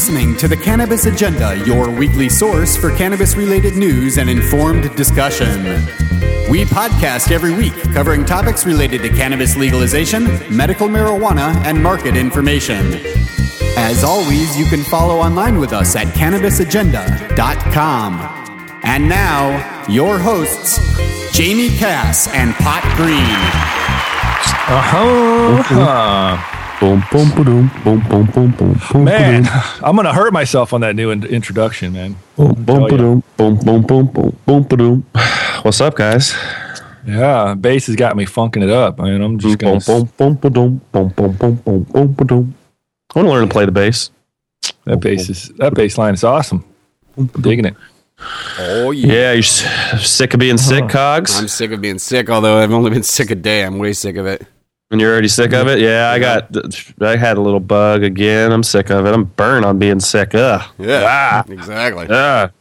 listening to the Cannabis Agenda, your weekly source for cannabis related news and informed discussion. We podcast every week covering topics related to cannabis legalization, medical marijuana, and market information. As always, you can follow online with us at cannabisagenda.com. And now, your hosts, Jamie Cass and Pot Green. Uh-huh. Boom, boom, boom, boom, boom, boom, boom, boom. Man, I'm gonna hurt myself on that new in- introduction, man. boom, boom, boom, boom, boom, boom, boom, boom, boom. What's up, guys? Yeah, bass has got me funking it up. I mean, I'm just Boom, gonna boom, boom, boom, boom, boom, boom, boom, boom, boom, boom. I want to learn to play the bass. that bass is that bass line is awesome. I'm Digging it. Oh, Yeah, Yeah, you're sick of being sick, Cogs, I'm sick of being sick, although I've only been sick a day. I'm way sick of it. And you're already sick of it. Yeah, I got. I had a little bug again. I'm sick of it. I'm burned on being sick. Ugh. Yeah, ah. exactly. Ugh.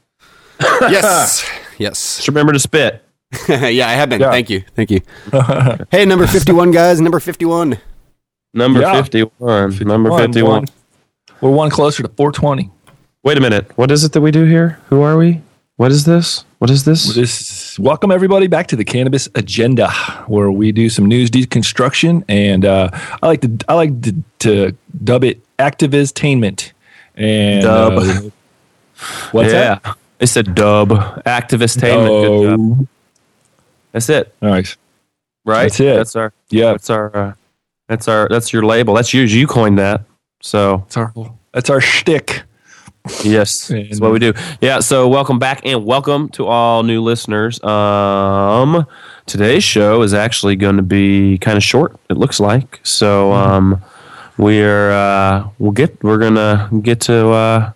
yes, yes. Just remember to spit. yeah, I have been. Yeah. Thank you. Thank you. hey, number 51, guys. Number 51. Number Yeah. 51. Number 51. one. We're one closer to 420. Wait a minute. What is it that we do here? Who are we? What is this? What is this? This welcome everybody back to the Cannabis Agenda, where we do some news deconstruction, and uh, I like to I like to, to dub it activiztainment. And Dub. uh, what's yeah. that? It's a dub. Activist Good job. Oh, That's it, nice. right? That's it. That's our. Yeah, That's our. Uh, that's our. That's your label. That's yours. You coined that. So that's our that's our shtick. Yes, that's what we do. Yeah. So welcome back and welcome to all new listeners. Um, today's show is actually going to be kind of short. It looks like. So um, we're uh, we'll get we're gonna get to uh,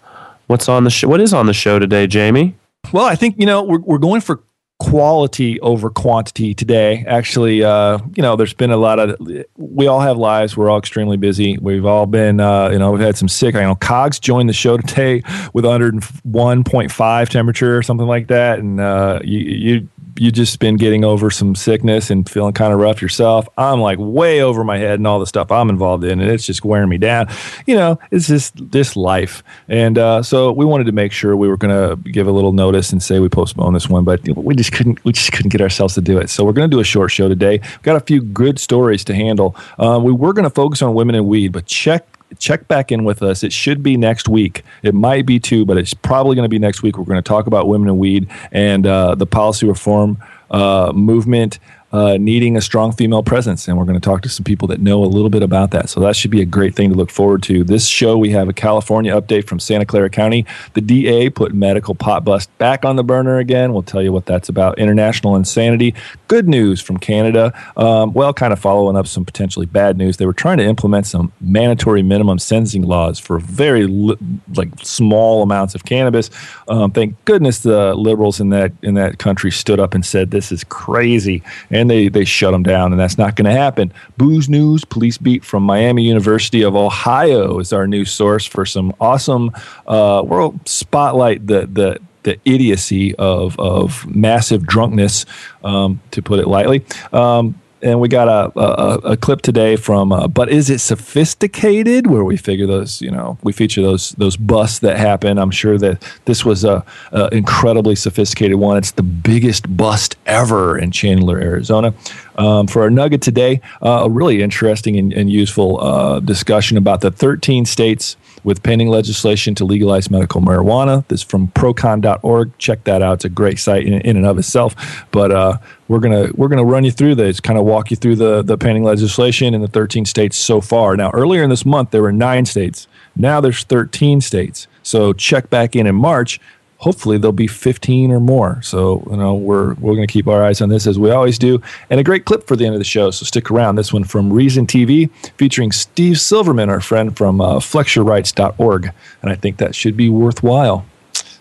what's on the show. What is on the show today, Jamie? Well, I think you know we're we're going for quality over quantity today. Actually, uh, you know, there's been a lot of we all have lives. We're all extremely busy. We've all been, uh, you know, we've had some sick. I know Cogs joined the show today with 101.5 temperature or something like that, and uh, you you you just been getting over some sickness and feeling kind of rough yourself. I'm like way over my head and all the stuff I'm involved in, and it's just wearing me down. You know, it's just this life, and uh, so we wanted to make sure we were going to give a little notice and say we postpone this one, but we just couldn't. We just couldn't get ourselves to do it. So we're going to do a short show today. We've got a few good stories to handle. Um, we were going to focus on women and weed, but check check back in with us. It should be next week. It might be two, but it's probably going to be next week. We're going to talk about women and weed and uh, the policy reform uh, movement. Uh, needing a strong female presence, and we're going to talk to some people that know a little bit about that. So that should be a great thing to look forward to. This show, we have a California update from Santa Clara County. The DA put medical pot bust back on the burner again. We'll tell you what that's about. International insanity. Good news from Canada. Um, well, kind of following up some potentially bad news. They were trying to implement some mandatory minimum sentencing laws for very li- like small amounts of cannabis. Um, thank goodness the liberals in that in that country stood up and said this is crazy, and they they shut them down, and that's not going to happen. Booze News Police Beat from Miami University of Ohio is our new source for some awesome. Uh, we'll spotlight the the the idiocy of of massive drunkenness, um, to put it lightly. Um, and we got a, a, a clip today from uh, but is it sophisticated? where we figure those you know we feature those those busts that happen. I'm sure that this was a, a incredibly sophisticated one. It's the biggest bust ever in chandler arizona. Um, for our nugget today uh, a really interesting and, and useful uh, discussion about the 13 states with pending legislation to legalize medical marijuana. This is from procon.org. Check that out. It's a great site in, in and of itself. But uh, we're gonna we're gonna run you through this, kind of walk you through the the pending legislation in the 13 states so far. Now, earlier in this month, there were nine states. Now there's 13 states. So check back in in March. Hopefully there'll be 15 or more. So you know we're we're going to keep our eyes on this as we always do. And a great clip for the end of the show. So stick around. This one from Reason TV, featuring Steve Silverman, our friend from uh, FlexYourRights.org, and I think that should be worthwhile.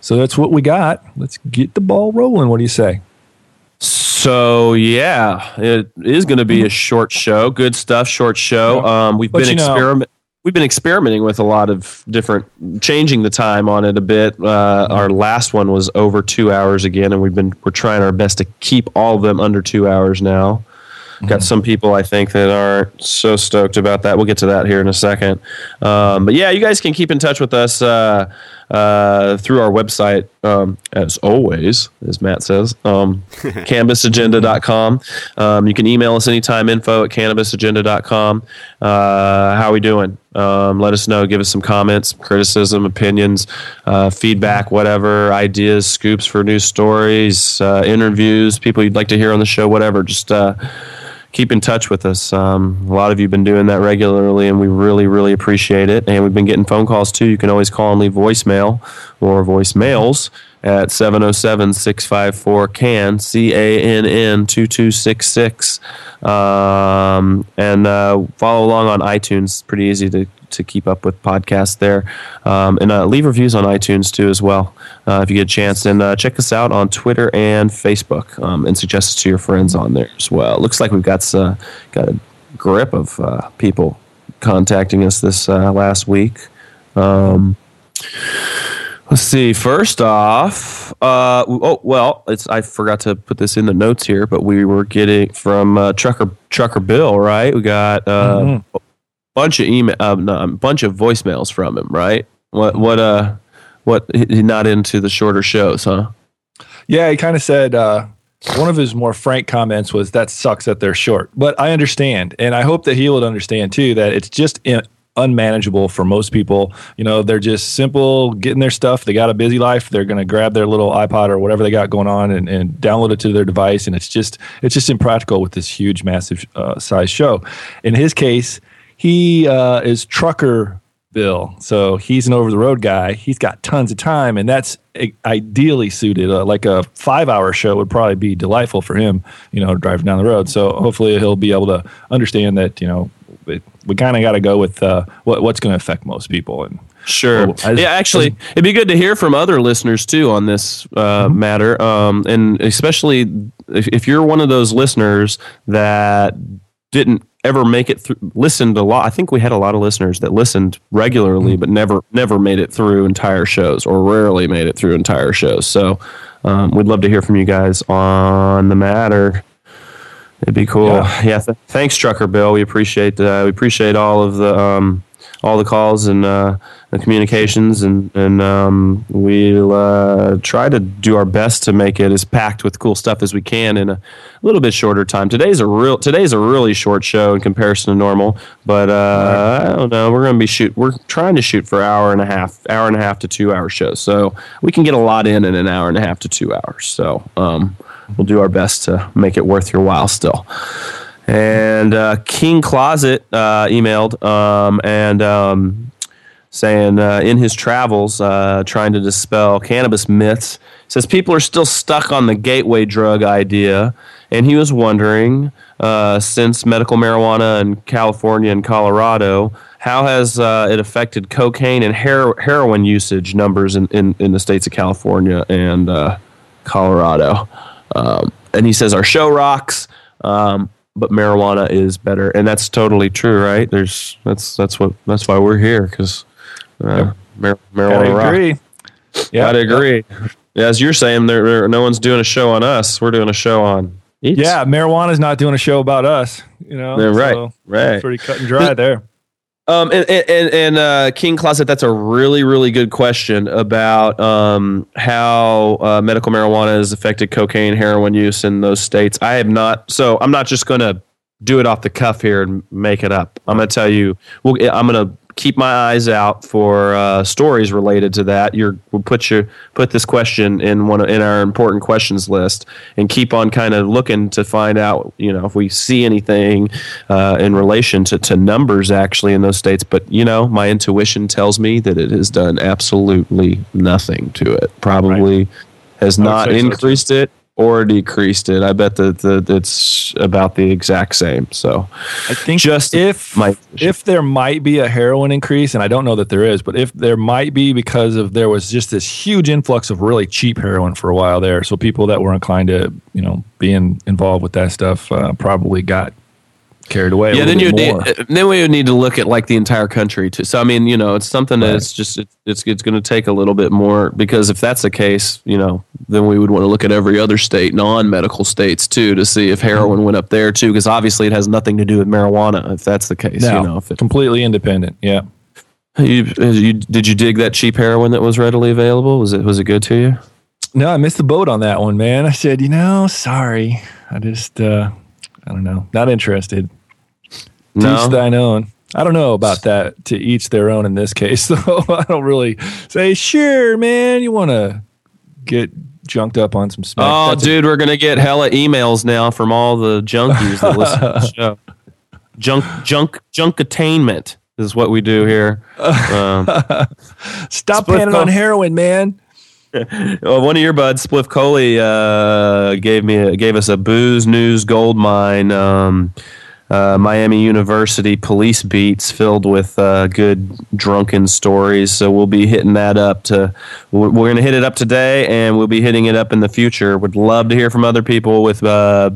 So that's what we got. Let's get the ball rolling. What do you say? So yeah, it is going to be a short show. Good stuff. Short show. Um, we've But been you know- experiment. We've been experimenting with a lot of different, changing the time on it a bit. Uh, our last one was over two hours again, and we've been we're trying our best to keep all of them under two hours now. Got some people I think that aren't so stoked about that. We'll get to that here in a second. Um, but yeah, you guys can keep in touch with us uh, uh, through our website, um, as always, as Matt says, um, cannabisagenda.com. Um, you can email us anytime, info at cannabisagenda.com. Uh, how are we doing? Um, let us know. Give us some comments, criticism, opinions, uh, feedback, whatever, ideas, scoops for news stories, uh, interviews, people you'd like to hear on the show, whatever. Just uh, keep in touch with us. Um, a lot of you have been doing that regularly, and we really, really appreciate it. And we've been getting phone calls too. You can always call and leave voicemail or voicemails at 707 654 CAN, C A N N 2266. Um, and uh, follow along on iTunes. It's pretty easy to, to keep up with podcasts there. Um, and uh, leave reviews on iTunes too, as well, uh, if you get a chance. And uh, check us out on Twitter and Facebook um, and suggest us to your friends on there as well. Looks like we've got, uh, got a grip of uh, people contacting us this uh, last week. Um, Let's see. First off, uh, oh well, it's I forgot to put this in the notes here, but we were getting from uh, Trucker Trucker Bill, right? We got uh, Mhm. Bunch of email, uh, no, a bunch of voicemails from him, right? What what uh what he not into the shorter shows, huh? Yeah, he kind of said uh, one of his more frank comments was that sucks that they're short. But I understand, and I hope that he would understand too that it's just in, unmanageable for most people. You know, they're just simple getting their stuff. They got a busy life. They're going to grab their little iPod or whatever they got going on and, and download it to their device, and it's just it's just impractical with this huge, massive uh, size show. In his case, he uh, is trucker Bill. So he's an over the road guy. He's got tons of time, and that's ideally suited. Uh, like a five hour show would probably be delightful for him, you know, driving down the road. So hopefully he'll be able to understand that, you know, it, we kind of got to go with uh, what, what's going to affect most people. And Sure. Well, as- yeah, actually, it'd be good to hear from other listeners too on this uh, Mm-hmm. matter, um, and especially if, if you're one of those listeners that didn't ever make it through, listened a lot. I think we had a lot of listeners that listened regularly, but never never made it through entire shows, or rarely made it through entire shows. So, um, we'd love to hear from you guys on the matter. It'd be cool. Yeah. Yeah. th- thanks, Trucker Bill. We appreciate uh, we appreciate all of the um, all the calls and uh, the communications, and and um, we'll uh, try to do our best to make it as packed with cool stuff as we can in a little bit shorter time. Today's a real today's a really short show in comparison to normal, but uh, I don't know. We're going to be shoot. We're trying to shoot for hour and a half, hour and a half to two hour shows, so we can get a lot in in an hour and a half to two hours. So. Um, we'll do our best to make it worth your while still. And uh, King Closet uh, emailed um, and um, saying uh, in his travels, uh, trying to dispel cannabis myths, says people are still stuck on the gateway drug idea. And he was wondering, uh, since medical marijuana in California and Colorado, how has uh, it affected cocaine and hero- heroin usage numbers in, in, in the states of California and Colorado? Um, and he says our show rocks, um, but marijuana is better, and that's totally true, right? There's that's that's what that's why we're here because uh, mar- marijuana agree. Yeah, Gotta agree. As you're saying, there, there no one's doing a show on us. We're doing a show on. each. Yeah, marijuana's not doing a show about us. You know, Yeah, right, so right. Pretty cut and dry there. Um, and and, and uh, King Closet, that's a really really good question about um, how uh, medical marijuana has affected cocaine, heroin use in those states. I have not, so I'm not just going to do it off the cuff here and make it up. I'm going to tell you. Well, I'm going to keep my eyes out for uh, stories related to that. You're we'll put your put this question in one of, in our important questions list and keep on kind of looking to find out. You know, if we see anything uh, in relation to, to numbers actually in those states. But you know, my intuition tells me that it has done absolutely nothing to it. Probably has not say so, increased it or decreased it. I bet that that it's about the exact same. So I think just if my if there might be a heroin increase, and I don't know that there is, but if there might be because of there was just this huge influx of really cheap heroin for a while there, so people that were inclined to you know being involved with that stuff uh, probably got carried away. Yeah, then you uh, then we would need to look at like the entire country too. So I mean, you know, it's something right. that's just it's it's, it's going to take a little bit more because if that's the case, you know, then we would want to look at every other state, non-medical states too, to see if heroin mm-hmm. went up there too, because obviously it has nothing to do with marijuana. If that's the case, no, you know, if it, completely independent. Yeah. You, you did you dig that cheap heroin that was readily available? Was it was it good to you? No, I missed the boat on that one, man. I said, you know, sorry. I just, uh, I don't know, not interested. No. Each thine own. I don't know about that. To each their own in this case, though. I don't really say, sure, man. You want to get junked up on some smack. Oh, That's dude, a- we're gonna get hella emails now from all the junkies that listen to the show. Junk, junk, junk attainment is what we do here. Um, Stop panning on heroin, man. well, one of your buds, Spliffcoli, uh, gave me a, gave us a booze news gold mine. Um, uh, Miami University police beats filled with uh, good drunken stories. So we'll be hitting that up to. We're going to hit it up today, and we'll be hitting it up in the future. Would love to hear from other people with uh,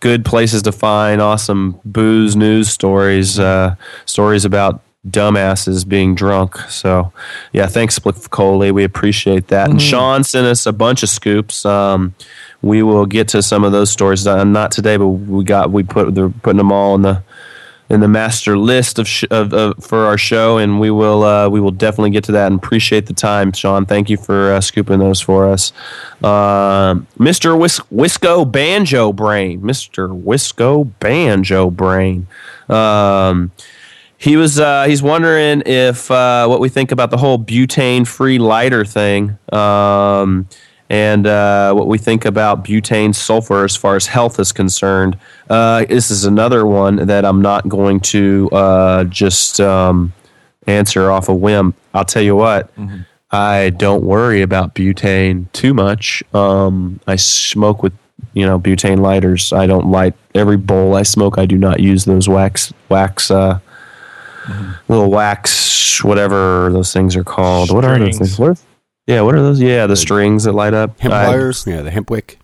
good places to find awesome booze news stories, uh, stories about dumbasses being drunk. So, yeah, thanks, Spliffcoli. We appreciate that. Mm-hmm. And Sean sent us a bunch of scoops. Um, we will get to some of those stories. Uh, not today, but we got we put they're putting them all in the in the master list of, sh- of, of, for our show, and we will uh, we will definitely get to that. And appreciate the time, Sean. Thank you for uh, scooping those for us, uh, Whis- Wisco Banjo Brain, Mister Wisco Banjo Brain. Um, he was uh, he's wondering if uh, what we think about the whole butane free lighter thing. Um, and uh, what we think about butane sulfur as far as health is concerned. Uh, this is another one that I'm not going to uh, just um, answer off a whim. I'll tell you what. Mm-hmm. I don't worry about butane too much. Um, I smoke with you know butane lighters. I don't light every bowl I smoke. I do not use those wax wax uh, mm-hmm. little wax whatever those things are called. Strings. What are those things? What yeah, what are those? Yeah, the strings that light up. Hemp wires. Yeah, the hemp wick.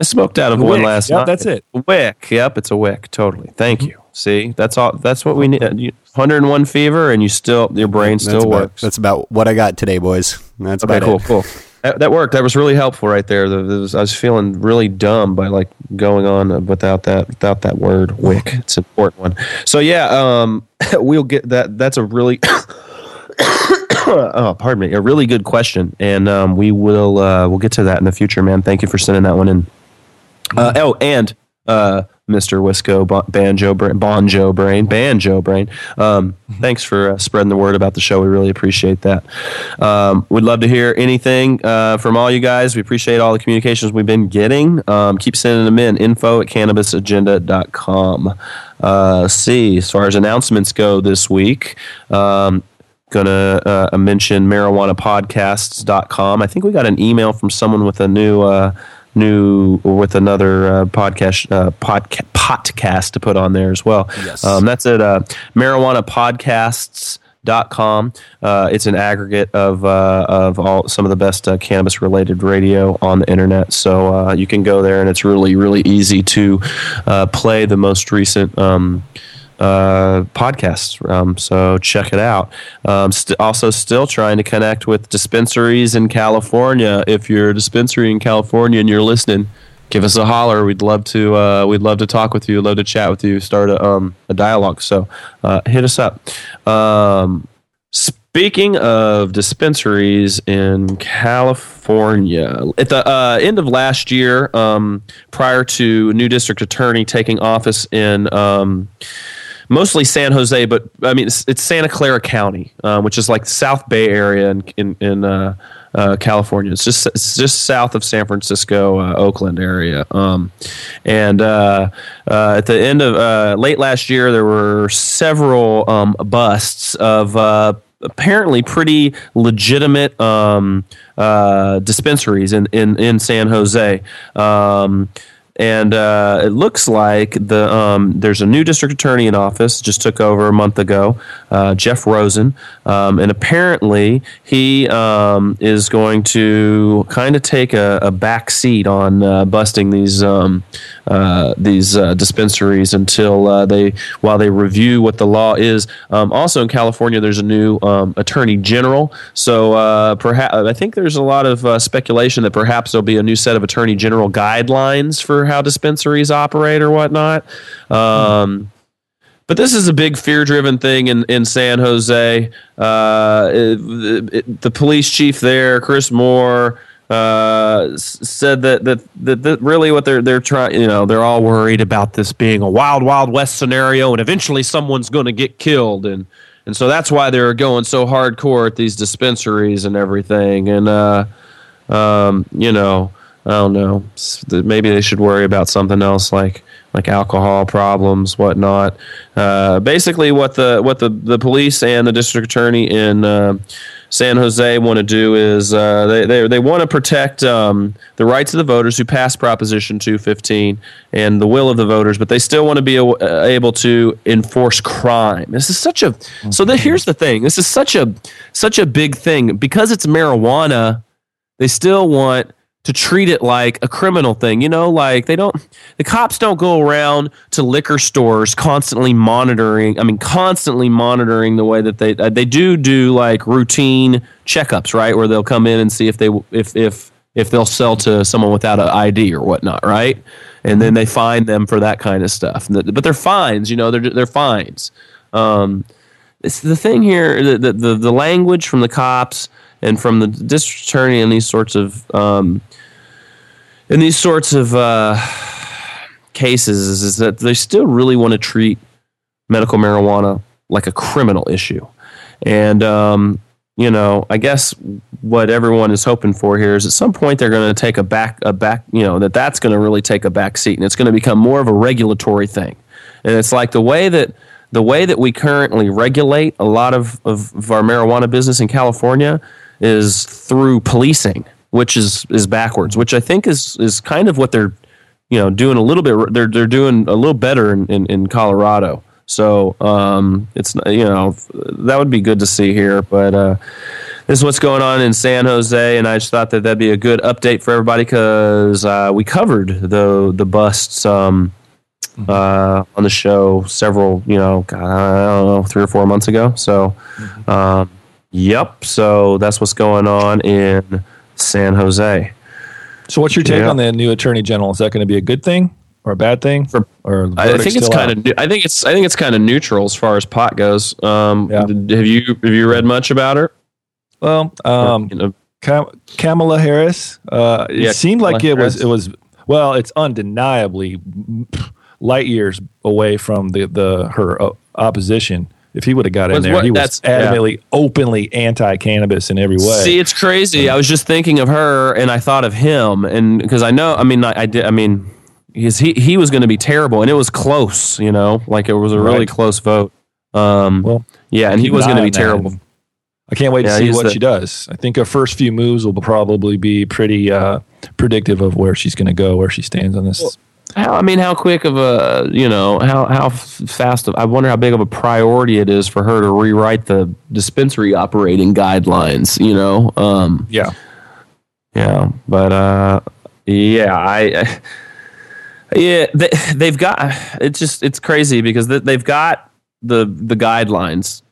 I smoked out of the one last yep, night. That's it. Wick. Yep, it's a wick. Totally. Thank mm-hmm. you. See, that's all. That's what we need. 101 fever, and you still your brain still that's works. About, that's about what I got today, boys. That's okay. cool. It. Cool. That, that, worked. That was really helpful right there. Was, I was feeling really dumb by like going on without that without that word wick. It's an important one. So yeah, um, we'll get that. That's a really oh, pardon me, a really good question, and um, we will uh, we'll get to that in the future, man. Thank you for sending that one in. Uh, oh, and uh, Mr. Wisco Banjo Brain, Bonjo Brain, Banjo Brain. Um, thanks for uh, spreading the word about the show. We really appreciate that. Um, we'd love to hear anything uh, from all you guys. We appreciate all the communications we've been getting. Um, keep sending them in. Info at cannabisagenda.com. Uh, see, as far as announcements go this week, um, gonna uh, mention marijuanapodcasts.com. I think we got an email from someone with a new uh, new with another uh, podcast uh, podca- podcast to put on there as well. Yes. Um, that's at uh, dot com. Uh, it's an aggregate of uh, of all some of the best uh, cannabis related radio on the internet. So uh, you can go there, and it's really really easy to uh, play the most recent. Um, uh, podcasts. Um, so check it out. Um, st- also, still trying to connect with dispensaries in California. If you're a dispensary in California and you're listening, give us a holler. We'd love to. Uh, we'd love to talk with you. Love to chat with you. Start a, um, a dialogue. So uh, hit us up. Um, speaking of dispensaries in California, at the uh, end of last year, um, prior to new district attorney taking office in um, mostly San Jose, but I mean it's, it's Santa Clara County, uh, which is like the South Bay area in in, in uh, uh, California. It's just it's just south of San Francisco, uh, Oakland area. Um, and uh, at the end of late last year, there were several um, busts of apparently pretty legitimate um, uh, dispensaries in, in, in San Jose. Um, and uh, it looks like the um, there's a new district attorney in office just took over a month ago, uh, Jeff Rosen, um, and apparently he um, is going to kind of take a, a, back seat on uh, busting these um, uh, these uh, dispensaries until uh, they while they review what the law is. Um, also in California, there's a new um, attorney general, so uh, perhaps I think there's a lot of speculation that perhaps there'll be a new set of attorney general guidelines for how dispensaries operate or whatnot. Um, but this is a big fear-driven thing in, in San Jose. Uh, it, it, the police chief there, Chris Moore, uh, said that, that that that really what they're they're trying. You know, they're all worried about this being a wild, wild west scenario, and eventually someone's going to get killed, and and so that's why they're going so hardcore at these dispensaries and everything. And uh, um, you know, I don't know. Maybe they should worry about something else like like alcohol problems, whatnot. Uh, basically, what the what the, the police and the district attorney in uh, San Jose want to do is uh, they they, they want to protect um, the rights of the voters who passed Proposition 215 and the will of the voters, but they still want to be uh, able to enforce crime. This is such a so the, here's the thing. This is such a such a big thing because it's marijuana. They still want to treat it like a criminal thing. You know, like they don't, the cops don't go around to liquor stores constantly monitoring. I mean, constantly monitoring the way that they uh, they do do like routine checkups, right? Where they'll come in and see if they if if if they'll sell to someone without an ID or whatnot, right? And then they fine them for that kind of stuff. But they're fines, you know, they're they're fines. Um, it's the thing here, the, the the language from the cops and from the district attorney and these sorts of um, in these sorts of uh, cases is, is that they still really want to treat medical marijuana like a criminal issue. And, um, you know, I guess what everyone is hoping for here is at some point they're going to take a back, a back, you know, that that's going to really take a back seat and it's going to become more of a regulatory thing. And it's like the way that the way that we currently regulate a lot of, of, of our marijuana business in California is through policing which is is backwards, which I think is is kind of what they're you know doing a little bit. They're they're doing a little better in in, in Colorado. So um, it's you know that would be good to see here, but. Uh, this is what's going on in San Jose, and I just thought that that'd be a good update for everybody because uh, we covered the the busts um, mm-hmm. uh, on the show several, you know, I don't know, three or four months ago. So, mm-hmm. um, yep. So that's what's going on in San Jose. So, what's your take yeah. on the new attorney general? Is that going to be a good thing or a bad thing? For, or I think it's kind of. I think it's. I think it's kind of neutral as far as pot goes. Um, yeah. Have you have you read much about her? Well, um, or, you know, Cam- Kamala Harris. Uh, it yeah, seemed like it Harris. was. It was. Well, it's undeniably light years away from the the her uh, opposition if he would have got in there, what, he was adamantly, yeah. openly anti-cannabis in every way. See, it's crazy. I was just thinking of her, and I thought of him, and because I know, I mean, I, I did, I mean, he he was going to be terrible, and it was close, you know, like it was a really right. close vote. Um, well, yeah, and he was going to be terrible. I can't wait yeah, to see what the, she does. I think her first few moves will probably be pretty uh, predictive of where she's going to go, where she stands on this. Well, how I mean, how quick of a you know how how fast? Of, I wonder how big of a priority it is for her to rewrite the dispensary operating guidelines. You know. Um, yeah. Yeah, but uh, yeah, I. Yeah, they, they've got it's just it's crazy because they've got the the guidelines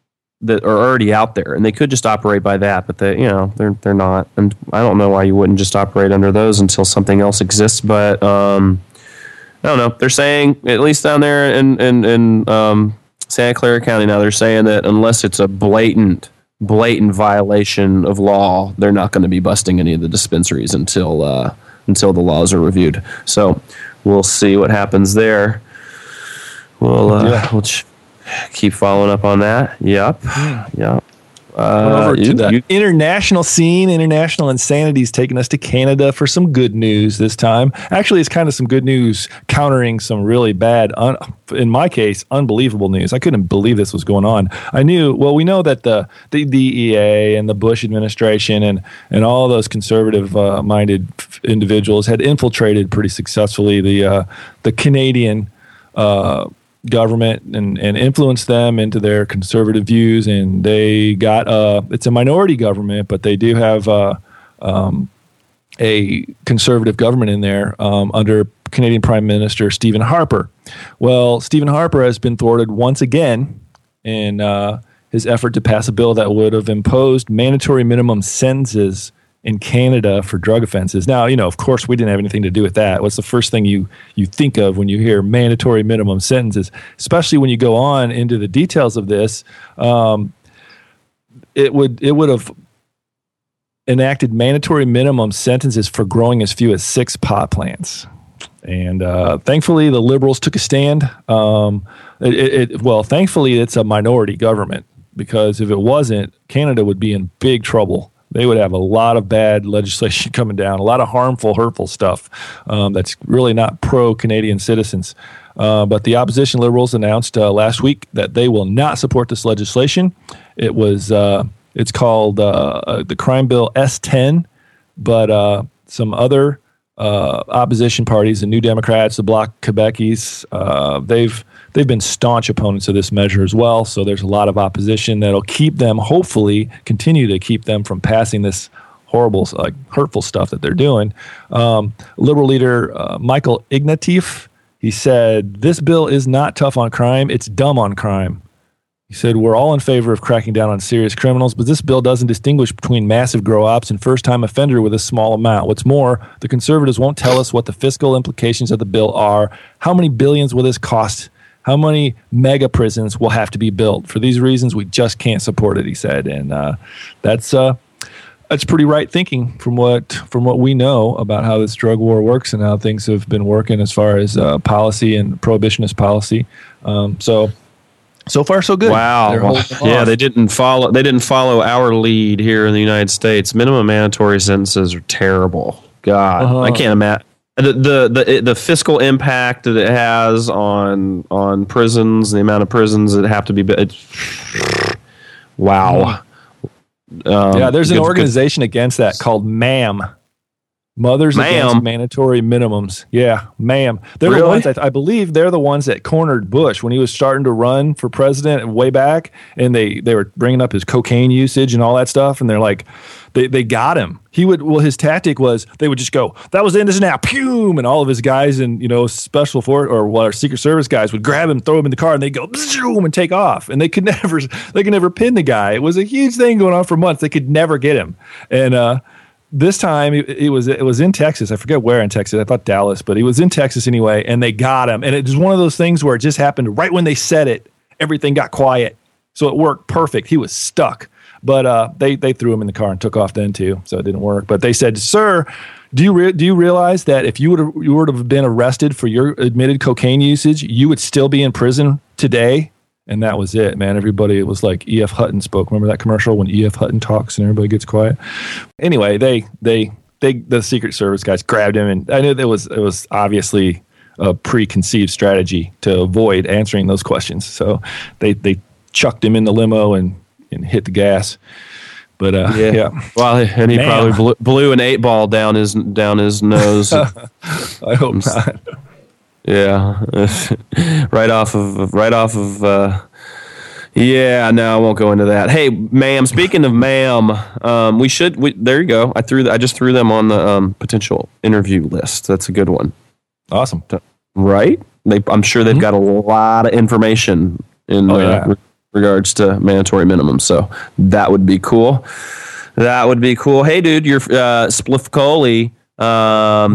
that are already out there, and they could just operate by that, but they you know they're they're not, and I don't know why you wouldn't just operate under those until something else exists. But um, I don't know. They're saying at least down there in in, in um, Santa Clara County now, they're saying that unless it's a blatant blatant violation of law, they're not going to be busting any of the dispensaries until uh, until the laws are reviewed. So we'll see what happens there. We'll uh, yeah. we'll ch- keep following up on that. Yep. Yep. Uh, over to the international scene. International insanity is taking us to Canada for some good news this time. Actually, it's kind of some good news countering some really bad, un, in my case, unbelievable news. I couldn't believe this was going on. I knew. Well, we know that the the DEA and the Bush administration and and all those conservative uh, minded individuals had infiltrated pretty successfully the uh, the Canadian. Uh, government and, and influence them into their conservative views. And they got a, it's a minority government, but they do have uh, um, a conservative government in there um, under Canadian Prime Minister Stephen Harper. Well, Stephen Harper has been thwarted once again in uh, his effort to pass a bill that would have imposed mandatory minimum sentences in Canada for drug offenses. Now, you know, of course, we didn't have anything to do with that. What's the first thing you you think of when you hear mandatory minimum sentences? Especially when you go on into the details of this, um, it would it would have enacted mandatory minimum sentences for growing as few as six pot plants. And uh, thankfully, the liberals took a stand. Um, it, it, well, thankfully, it's a minority government because if it wasn't, Canada would be in big trouble they would have a lot of bad legislation coming down, a lot of harmful, hurtful stuff um, that's really not pro Canadian citizens. Uh, but the opposition liberals announced uh, last week that they will not support this legislation. It was uh, it's called uh, uh, the crime bill S10, but uh, some other opposition parties, the New Democrats, the Bloc Québécois, they've they've been staunch opponents of this measure as well. So there's a lot of opposition that'll keep them, hopefully, continue to keep them from passing this horrible, like hurtful stuff that they're doing. Um, Liberal leader uh, Michael Ignatieff, he said, "This bill is not tough on crime; it's dumb on crime." He said, We're all in favor of cracking down on serious criminals, but this bill doesn't distinguish between massive grow ops and first time offender with a small amount. What's more, the conservatives won't tell us what the fiscal implications of the bill are. How many billions will this cost how many mega prisons will have to be built? For these reasons, we just can't support it, he said. And uh, that's uh, that's pretty right thinking from what from what we know about how this drug war works and how things have been working as far as uh, policy and prohibitionist policy. Um, so so far so good. Wow. Yeah, they didn't follow they didn't follow our lead here in the United States. Minimum mandatory sentences are terrible. God, uh-huh. I can't imagine the, the the the fiscal impact that it has on on prisons, the amount of prisons that have to be. wow. Um, yeah, there's an good, organization good. against that called MAM. Mothers ma'am. Against Mandatory Minimums. Yeah, ma'am. They're really? the ones I, I, believe they're the ones that cornered Bush when he was starting to run for president way back, and they they were bringing up his cocaine usage and all that stuff, and they're like, they they got him. He would well, his tactic was they would just go, that was the end of now, pume, and all of his guys and you know special force or what well, Secret Service guys would grab him, throw him in the car, and they go zoom and take off, and they could never they could never pin the guy. It was a huge thing going on for months. They could never get him, and. uh this time it, it, was it was in Texas. I forget where in Texas. I thought Dallas, but he was in Texas anyway, and they got him. And it was one of those things where it just happened right when they said it. Everything got quiet, so it worked perfect. He was stuck, but uh, they they threw him in the car and took off then too, so it didn't work. But they said, "Sir, do you re- do you realize that if you would you would have been arrested for your admitted cocaine usage, you would still be in prison today?" And that was it, man. Everybody, it was like E.F. Hutton spoke. Remember that commercial when E.F. Hutton talks and everybody gets quiet? Anyway, they, they, they, the Secret Service guys grabbed him, and I knew it was, it was obviously a preconceived strategy to avoid answering those questions. So they, they chucked him in the limo and, and hit the gas. But uh, yeah. yeah. Well, and he probably blew, blew, an eight ball down his down his nose. I hope not. Yeah, right off of right off of. Uh, yeah, no, I won't go into that. Hey, ma'am. Speaking of ma'am, um, we should. We, there you go. I threw. I just threw them on the um, potential interview list. That's a good one. Awesome. Right? They, I'm sure they've mm-hmm. got a lot of information in oh, uh, regards to mandatory minimum. So that would be cool. That would be cool. Hey, dude, your uh, Spliffcoli um,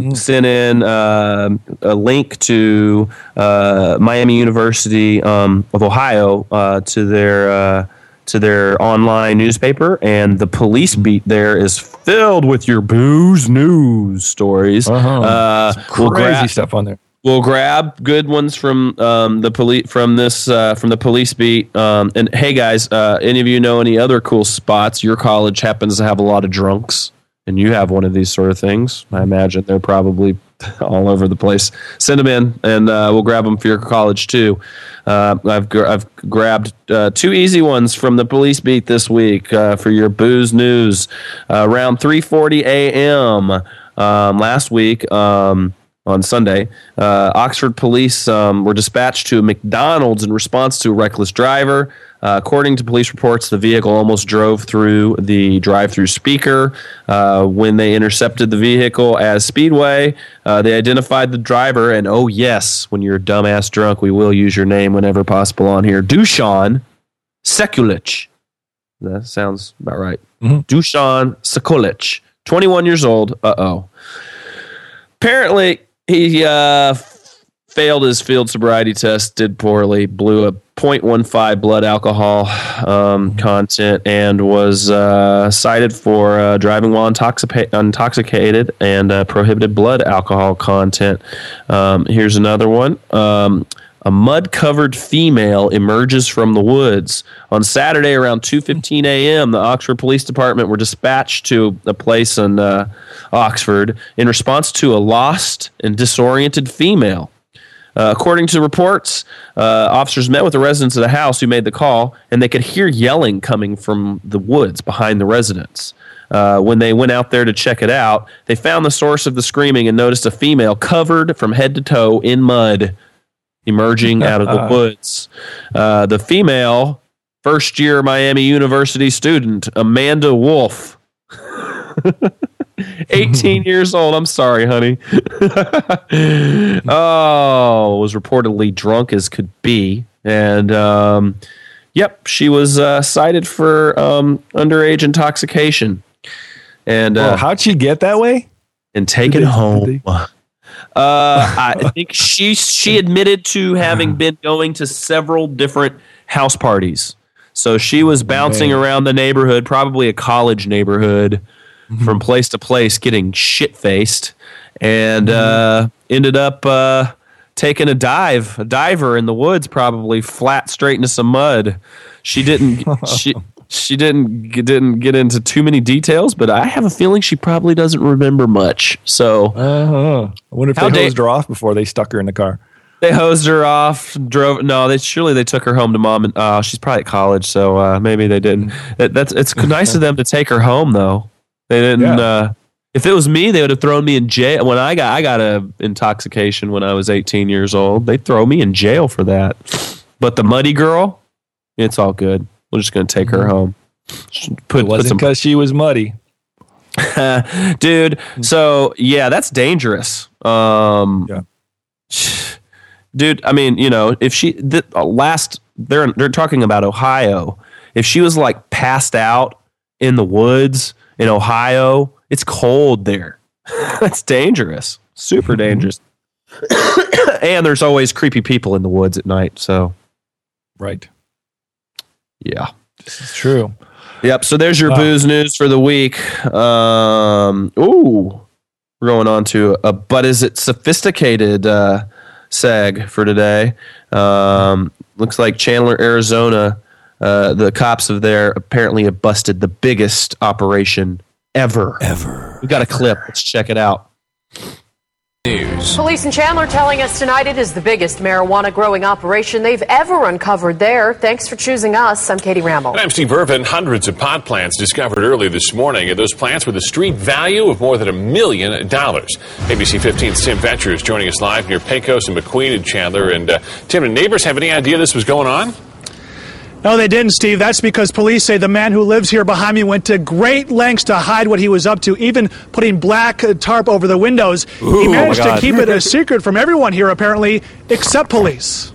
mm-hmm. sent in uh, a link to uh, Miami University um, of Ohio uh, to their uh, to their online newspaper, and the police beat there is filled with your booze news stories. Uh-huh. Uh, crazy we'll gra- stuff on there. We'll grab good ones from um, the police from this uh, from the police beat. Um, and hey, guys, uh, any of you know any other cool spots? Your college happens to have a lot of drunks and you have one of these sort of things, I imagine they're probably all over the place. Send them in, and uh, we'll grab them for your college too. Uh, I've gr- I've grabbed uh, two easy ones from the police beat this week uh, for your booze news. Uh, around 3:40 a.m. Um, last week. Um, on Sunday. Uh, Oxford police um, were dispatched to a McDonald's in response to a reckless driver. Uh, according to police reports, the vehicle almost drove through the drive-through speaker. Uh, when they intercepted the vehicle as Speedway, uh, they identified the driver, and oh yes, when you're dumbass drunk, we will use your name whenever possible on here. Dushan Sekulic. That sounds about right. Mhm. Dushan Sekulic, 21 years old. Uh oh. Apparently, he uh, failed his field sobriety test, did poorly, blew a 0.15 blood alcohol um, content, and was uh, cited for uh, driving while intoxipa- intoxicated and uh, prohibited blood alcohol content. Um, here's another one. Um, a mud-covered female emerges from the woods on Saturday around 2:15 a.m. The Oxford Police Department were dispatched to a place in uh, Oxford in response to a lost and disoriented female. Uh, according to reports, uh, officers met with the residents of the house who made the call, and they could hear yelling coming from the woods behind the residence. Uh, when they went out there to check it out, they found the source of the screaming and noticed a female covered from head to toe in mud emerging out of the woods. Uh, the female, first year Miami University student, Amanda Wolf. 18 years old. I'm sorry, honey. oh, was reportedly drunk as could be. And, um, yep, she was uh, cited for um, underage intoxication and, uh, Well, how'd she get that way? and taken they- home. Uh, I think she she admitted to having been going to several different house parties. So she was bouncing Man. around the neighborhood, probably a college neighborhood, from place to place, getting shit faced, and uh, ended up uh, taking a dive, a diver in the woods, probably flat straight into some mud. She didn't. she she didn't didn't get into too many details, but I have a feeling she probably doesn't remember much. So Uh-huh. I wonder if they da- hosed her off before they stuck her in the car. they hosed her off, drove. No, they surely they took her home to mom and. Uh, she's probably at college, so uh, maybe they didn't. That, that's it's nice of them to take her home though. They didn't. Yeah. Uh, if it was me, they would have thrown me in jail. When I got I got a intoxication when I was 18 years old. They'd throw me in jail for that. But the muddy girl, it's all good. We're just gonna take her home. Put, It wasn't because she was muddy. dude. So yeah, that's dangerous. Um, Yeah. dude. I mean, you know, if she the uh, last they're they're talking about Ohio. If she was like passed out in the woods in Ohio, it's cold there. that's dangerous. Super dangerous. and there's always creepy people in the woods at night. So Right. yeah. It's true. Yep. So there's your Wow. booze news for the week. Um, ooh, we're going on to a but is it sophisticated uh, seg for today? Um, looks like Chandler, Arizona. Uh, the cops of there apparently have busted the biggest operation ever. Ever. We got a clip. Let's check it out. News. Police in Chandler telling us tonight it is the biggest marijuana growing operation they've ever uncovered there. Thanks for choosing us. I'm Katie Raml. And I'm Steve Irvin. Hundreds of pot plants discovered early this morning, and those plants with a street value of more than a million dollars. ABC 15's Tim Vetscher is joining us live near Pecos and McQueen in Chandler. And uh, Tim, and neighbors have any idea this was going on? No, they didn't, Steve. That's because police say the man who lives here behind me went to great lengths to hide what he was up to, even putting black uh, tarp over the windows. he managed to keep it a secret from everyone here, apparently, except police.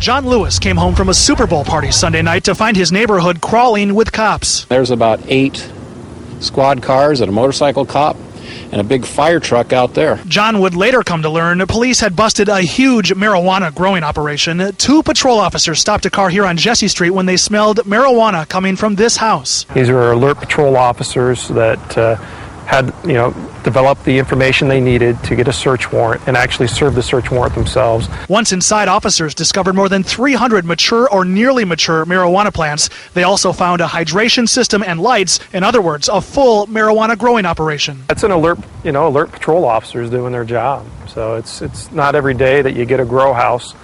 John Lewis came home from a Super Bowl party Sunday night to find his neighborhood crawling with cops. There's about eight squad cars and a motorcycle cop and a big fire truck out there. John would later come to learn police had busted a huge marijuana growing operation. Two patrol officers stopped a car here on Jesse Street when they smelled marijuana coming from this house. These were alert patrol officers that uh, had, you know, developed the information they needed to get a search warrant and actually serve the search warrant themselves. Once inside, officers discovered more than 300 mature or nearly mature marijuana plants. They also found a hydration system and lights. In other words, a full marijuana growing operation. That's an alert, you know, alert patrol officers doing their job. So it's it's not every day that you get a grow house.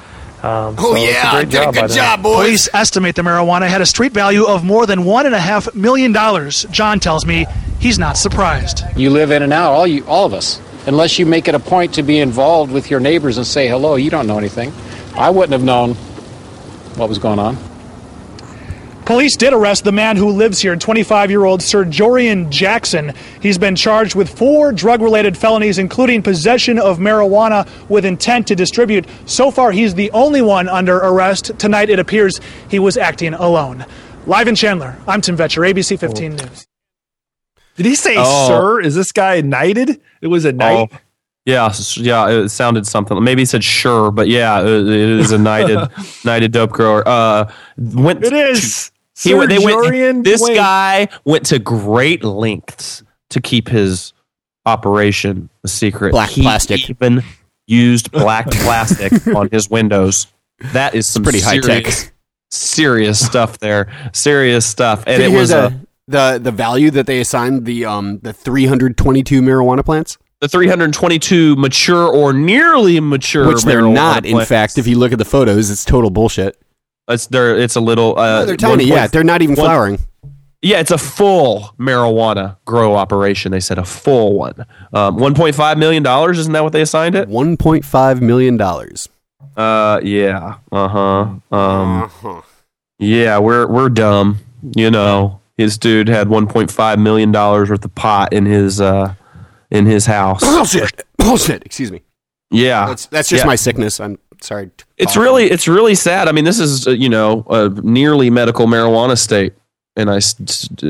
Um, Oh so it's a yeah, great did a job by good job, boys. Police estimate the marijuana had a street value of more than one and a half million dollars. John tells me he's not surprised. You live in and out, all you, all of us. Unless you make it a point to be involved with your neighbors and say hello, you don't know anything. I wouldn't have known what was going on. Police did arrest the man who lives here, 25 year old Sir Jorian Jackson. He's been charged with four drug related felonies, including possession of marijuana with intent to distribute. So far, he's the only one under arrest. Tonight, it appears he was acting alone. Live in Chandler, I'm Tim Vetscher, ABC 15 News. Did he say Oh. sir? Is this guy knighted? It was a knight. Oh, yeah, yeah. It sounded something. Maybe he said sure, but yeah, it, it is a knighted knighted dope grower. Uh, went It is. He went, they went, this Dwayne. guy went to great lengths to keep his operation a secret. Black he plastic. even used black plastic on his windows. That is some pretty high tech. serious, serious stuff there. Serious stuff, and Did it was the, a, the the value that they assigned the um the 322 marijuana plants, the 322 mature or nearly mature, which they're marijuana not. In fact, if you look at the photos, it's total bullshit. It's there. It's a little. Uh, No, they're tiny. one Yeah, they're not even one- flowering. Yeah, it's a full marijuana grow operation. They said a full one. Um, 1.5 million dollars. Isn't that what they assigned it? 1.5 million dollars. Uh, yeah. Uh huh. Um, Uh-huh. yeah, we're we're dumb. You know, his dude had 1.5 million dollars worth of pot in his uh in his house. Bullshit. Bullshit. Excuse me. Yeah, That's that's just Yeah. my sickness. I'm sorry. to It's really it's really sad. I mean, this is uh, you know a nearly medical marijuana state, and I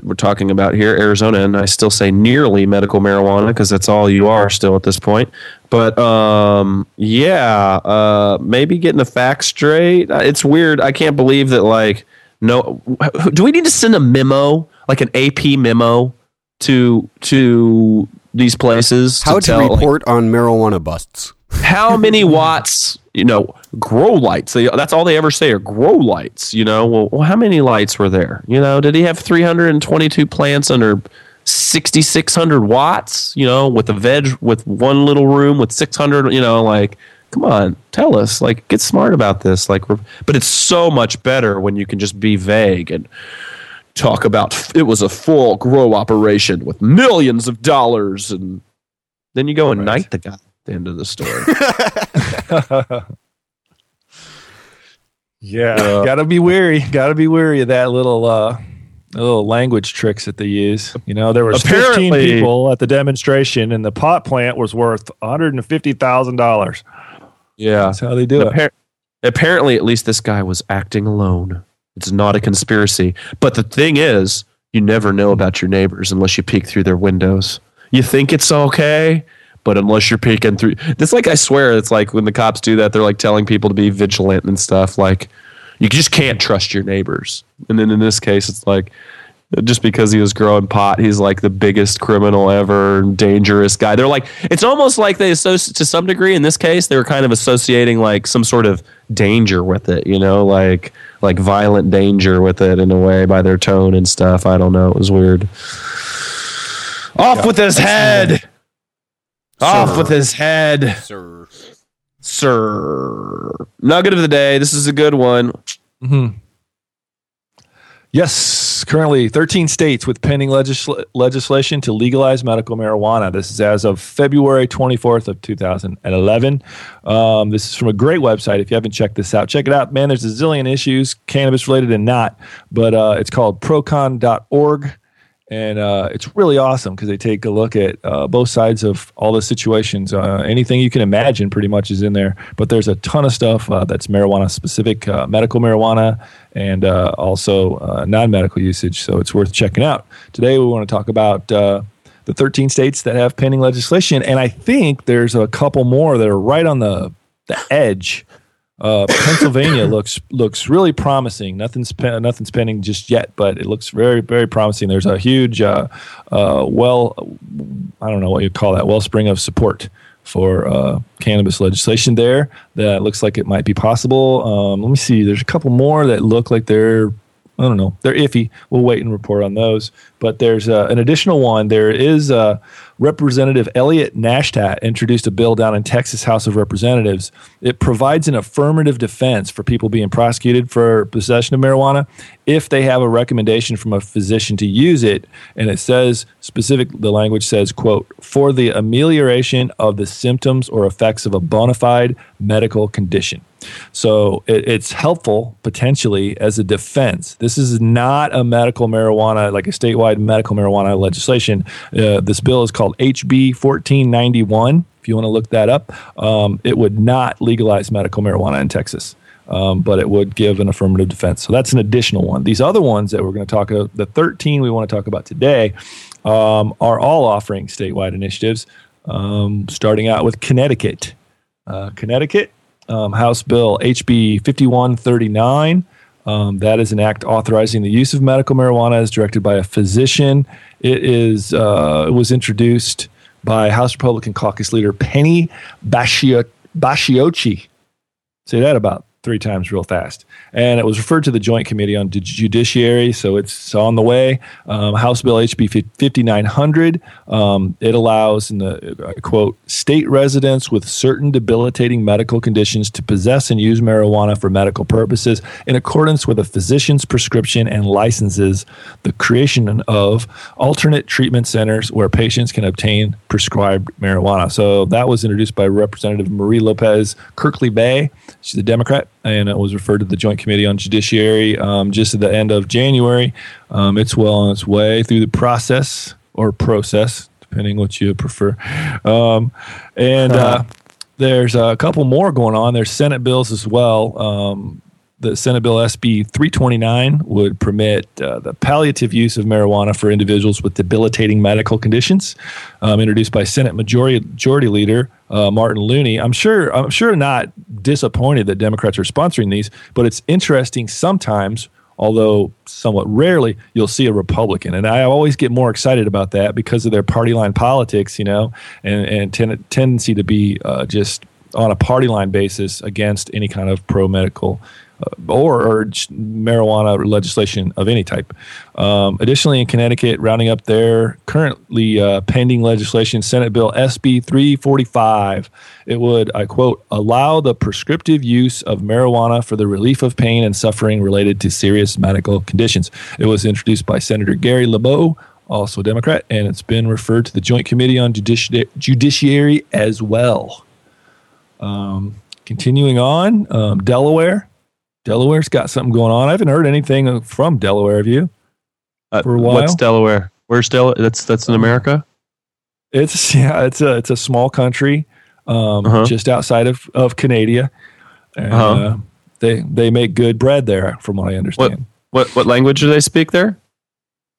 we're talking about here Arizona, and I still say nearly medical marijuana because that's all you are still at this point. But um, yeah, uh, maybe getting the facts straight. Uh, It's weird. I can't believe that. Like, no, do we need to send a memo, like an AP memo, to to these places how to, tell, like, report on marijuana busts. how many watts you know grow lights. They, that's all they ever say are grow lights you know? Well, well how many lights were there? You know did he have 322 plants under 6600 watts you know with a veg with one little room with 600 you know like come on tell us like get smart about this like but it's so much better when you can just be vague and talk about it was a full grow operation with millions of dollars and then you go and knight the guy at the end of the story Yeah, Uh, gotta be wary. Gotta be wary of that little uh, little language tricks that they use. You know, there was fifteen people at the demonstration, and the pot plant was worth one hundred and fifty thousand dollars. Yeah. That's how they do it. Apparently, at least this guy was acting alone. It's not a conspiracy. But the thing is, you never know about your neighbors unless you peek through their windows. You think it's okay, but unless you're peeking through, it's like I swear, it's like when the cops do that, they're like telling people to be vigilant and stuff. Like you just can't trust your neighbors. And then in this case, it's like just because he was growing pot, he's like the biggest criminal ever, dangerous guy. They're like, it's almost like they associate to some degree. In this case, they were kind of associating like some sort of danger with it, you know, like like violent danger with it in a way by their tone and stuff. I don't know. It was weird. Off with his head. Off with his head, Sir. sir. Nugget of the day. This is a good one. Mhm. Yes, currently 13 states with pending legisl- legislation to legalize medical marijuana. This is as of February 24th of 2011. Um, this is from a great website. If you haven't checked this out, check it out. Man, there's a zillion issues, cannabis related and not, but uh, it's called procon.org. And uh, it's really awesome because they take a look at uh, both sides of all the situations. Uh, anything you can imagine pretty much is in there. But there's a ton of stuff uh, that's marijuana specific, uh, medical marijuana, and uh, also non medical usage. So it's worth checking out. Today we want to talk about the 13 states that have pending legislation. And I think there's a couple more that are right on the, the edge. Uh, Pennsylvania looks looks really promising. Nothing's pe- nothing's pending just yet, but it looks very very promising. There's a huge uh, uh, well, I don't know what you call that wellspring of support for uh, cannabis legislation there. That looks like it might be possible. Um, let me see. There's a couple more that look like they're I don't know. They're iffy. We'll wait and report on those. But there's uh, an additional one. There is uh, Representative Elliott Naishtat introduced a bill down in Texas House of Representatives. It provides an affirmative defense for people being prosecuted for possession of marijuana if they have a recommendation from a physician to use it. And it says specific. The language says, "quote for the amelioration of the symptoms or effects of a bona fide medical condition." So it, it's helpful potentially as a defense. This is not a medical marijuana, like a statewide medical marijuana legislation. Uh, this bill is called HB 1491. If you want to look that up, um, it would not legalize medical marijuana in Texas. Um, but it would give an affirmative defense. So that's an additional one. These other ones that we're going to talk about, the 13 we want to talk about today, um, are all offering statewide initiatives, um, starting out with Connecticut. Uh, Connecticut, um, House Bill HB 5139. Um, that is an act authorizing the use of medical marijuana as directed by a physician. It is uh, it was introduced by House Republican Caucus Leader Penny Bascio- Bacchiochi. Say that about three times real fast. And it was referred to the Joint Committee on Judiciary, so it's on the way. Um, House Bill HB 5900. Um, it allows, in the uh, quote, state residents with certain debilitating medical conditions to possess and use marijuana for medical purposes in accordance with a physician's prescription and licenses the creation of alternate treatment centers where patients can obtain prescribed marijuana. So that was introduced by Representative Marie Lopez Kirkley-Bey. She's a Democrat and it was referred to the Joint Committee on Judiciary um, just at the end of January. Um, it's well on its way through the process or process, depending what you prefer. Um, and uh, there's a couple more going on. There's Senate bills as well. The Senate Bill SB 329 would permit uh, the palliative use of marijuana for individuals with debilitating medical conditions, um, introduced by Senate Majority, Majority Leader uh, Martin Looney. I'm sure I'm sure not disappointed that Democrats are sponsoring these, but it's interesting sometimes. Although somewhat rarely, you'll see a Republican, and I always get more excited about that because of their party line politics, you know, and and ten- tendency to be uh, just on a party line basis against any kind of pro medical or, or marijuana legislation of any type. Um, additionally, in Connecticut, rounding up their currently uh, pending legislation, Senate Bill SB 345, it would, I quote, allow the prescriptive use of marijuana for the relief of pain and suffering related to serious medical conditions. It was introduced by Senator Gary LeBeau, also a Democrat, and it's been referred to the Joint Committee on Judici- Judiciary as well. Um, continuing on, um, Delaware. Delaware's got something going on. I haven't heard anything from Delaware. Have you? Uh, for a while. What's Delaware? Where's Delaware? That's that's in America. It's yeah. It's a it's a small country, um, uh-huh. just outside of of Canada. And, uh-huh. uh, they they make good bread there, from what I understand. What what, what language do they speak there?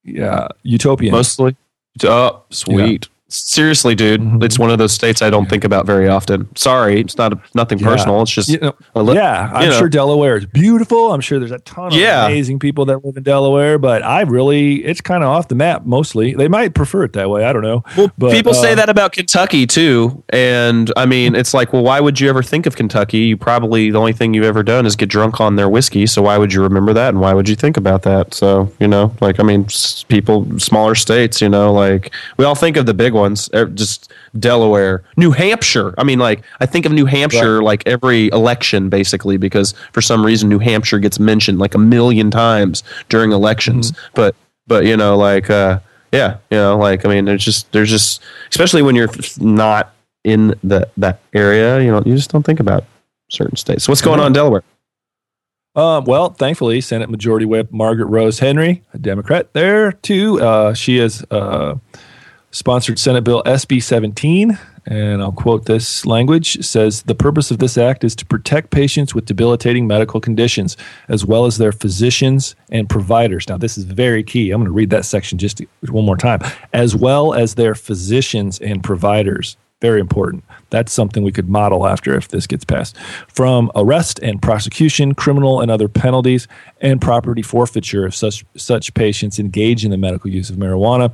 Yeah, Utopian mostly. Oh, sweet. Yeah seriously, dude, mm-hmm. it's one of those states I don't think about very often. Sorry, it's not a, nothing yeah. personal. It's just you know, li- yeah. I'm know. sure Delaware is beautiful. I'm sure there's a ton of yeah. amazing people that live in Delaware, but I really it's kind of off the map mostly. They might prefer it that way. I don't know. Well, but, people uh, say that about Kentucky too, and I mean, it's like, well, why would you ever think of Kentucky? You probably the only thing you've ever done is get drunk on their whiskey. So why would you remember that, and why would you think about that? So you know, like I mean, people, smaller states, you know, like we all think of the big ones, er, just Delaware, New Hampshire. I mean, like I think of New Hampshire right. like every election, basically, because for some reason New Hampshire gets mentioned like a million times during elections. Mm-hmm. But but you know, like uh, yeah, you know, like I mean, there's just there's just especially when you're not in the that area, you know, you just don't think about certain states. So what's going on in Delaware? Um, well, thankfully, Senate Majority Whip Margaret Rose Henry, a Democrat, there too. Uh, she is uh, sponsored Senate Bill SB 17, and I'll quote this language says the purpose of this act is to protect patients with debilitating medical conditions as well as their physicians and providers. Now, this is very key. I'm going to read that section just one more time. As well as their physicians and providers. Very important. That's something we could model after if this gets passed. From arrest and prosecution, criminal and other penalties, and property forfeiture if such such patients engage in the medical use of marijuana.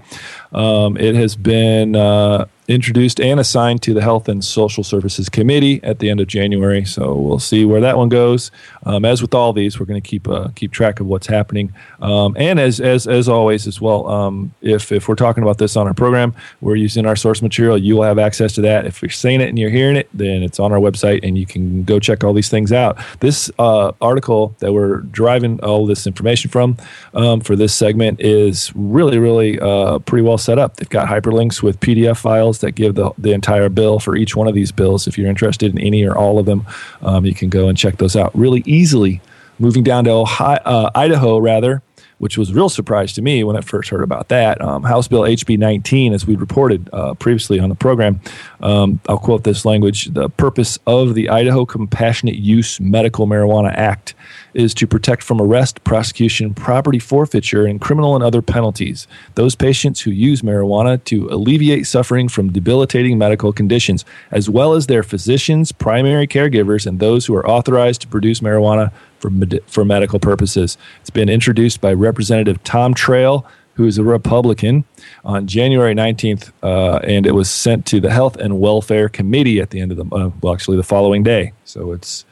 Um, it has been uh, introduced and assigned to the Health and Social Services Committee at the end of January. So we'll see where that one goes. Um, as with all these, we're going to keep uh, keep track of what's happening. Um, and as as as always, as well, um, if if we're talking about this on our program, we're using our source material. You will have access to that. If you're seeing it and you're hearing it, then it's on our website, and you can go check all these things out. This uh, article that we're driving all this information from um, for this segment is really really uh, pretty well set up. They've got hyperlinks with PDF files details that give the, the entire bill for each one of these bills. If you're interested in any or all of them, um, you can go and check those out really easily. Moving down to Ohio, uh, Idaho, rather, which was a real surprise to me when I first heard about that. Um, House Bill HB 19, as we reported uh, previously on the program, um, I'll quote this language The purpose of the Idaho Compassionate Use Medical Marijuana Act is to protect from arrest, prosecution, property forfeiture, and criminal and other penalties those patients who use marijuana to alleviate suffering from debilitating medical conditions, as well as their physicians, primary caregivers, and those who are authorized to produce marijuana for, med- for medical purposes. It's been introduced by Representative Tom Trail, who is a Republican, on January 19th, uh, and it was sent to the Health and Welfare Committee at the end of the, uh, well, actually the following day. So it's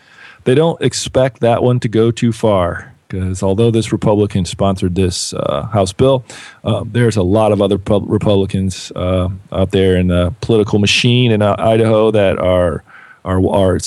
they don't expect that one to go too far because although this Republican sponsored this uh, House bill, uh, there's a lot of other pub- Republicans uh, out there in the political machine in uh, Idaho that are are are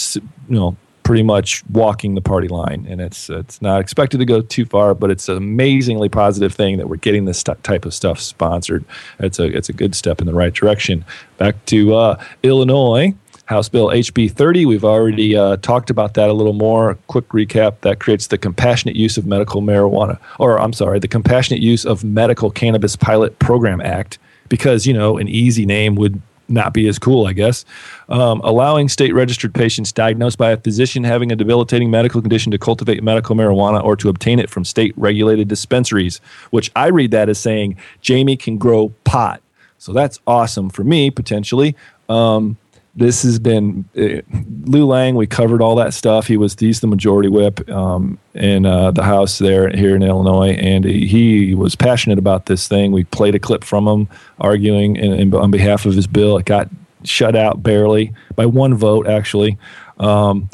you know pretty much walking the party line, and it's it's not expected to go too far, but it's an amazingly positive thing that we're getting this type of stuff sponsored. It's a it's a good step in the right direction. Back to uh, Illinois. House Bill HB 30. We've already uh, talked about that a little more. Quick recap that creates the Compassionate Use of Medical Marijuana, or I'm sorry, the Compassionate Use of Medical Cannabis Pilot Program Act, because, you know, an easy name would not be as cool, I guess. Um, allowing state registered patients diagnosed by a physician having a debilitating medical condition to cultivate medical marijuana or to obtain it from state regulated dispensaries, which I read that as saying Jamie can grow pot. So that's awesome for me, potentially. Um, this has been uh, Lou Lang. We covered all that stuff. He was he's the majority whip um, in uh, the House there here in Illinois, and he, he, was passionate about this thing. We played a clip from him arguing in, in, on behalf of his bill. It got shut out barely by one vote, actually. Um,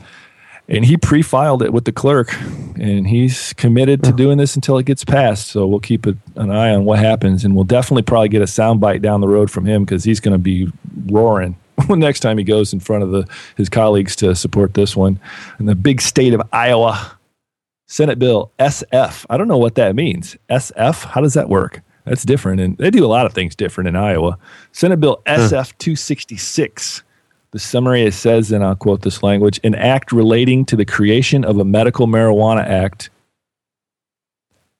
and he pre-filed it with the clerk, and he's committed to doing this until it gets passed. So we'll keep an eye on what happens, and we'll definitely probably get a soundbite down the road from him because he's going to be roaring next time he goes in front of the, his colleagues to support this one. In the big state of Iowa, Senate Bill SF. I don't know what that means. SF? How does that work? That's different. And they do a lot of things different in Iowa. Senate Bill SF 266. The summary it says, and I'll quote this language an act relating to the creation of a medical marijuana act,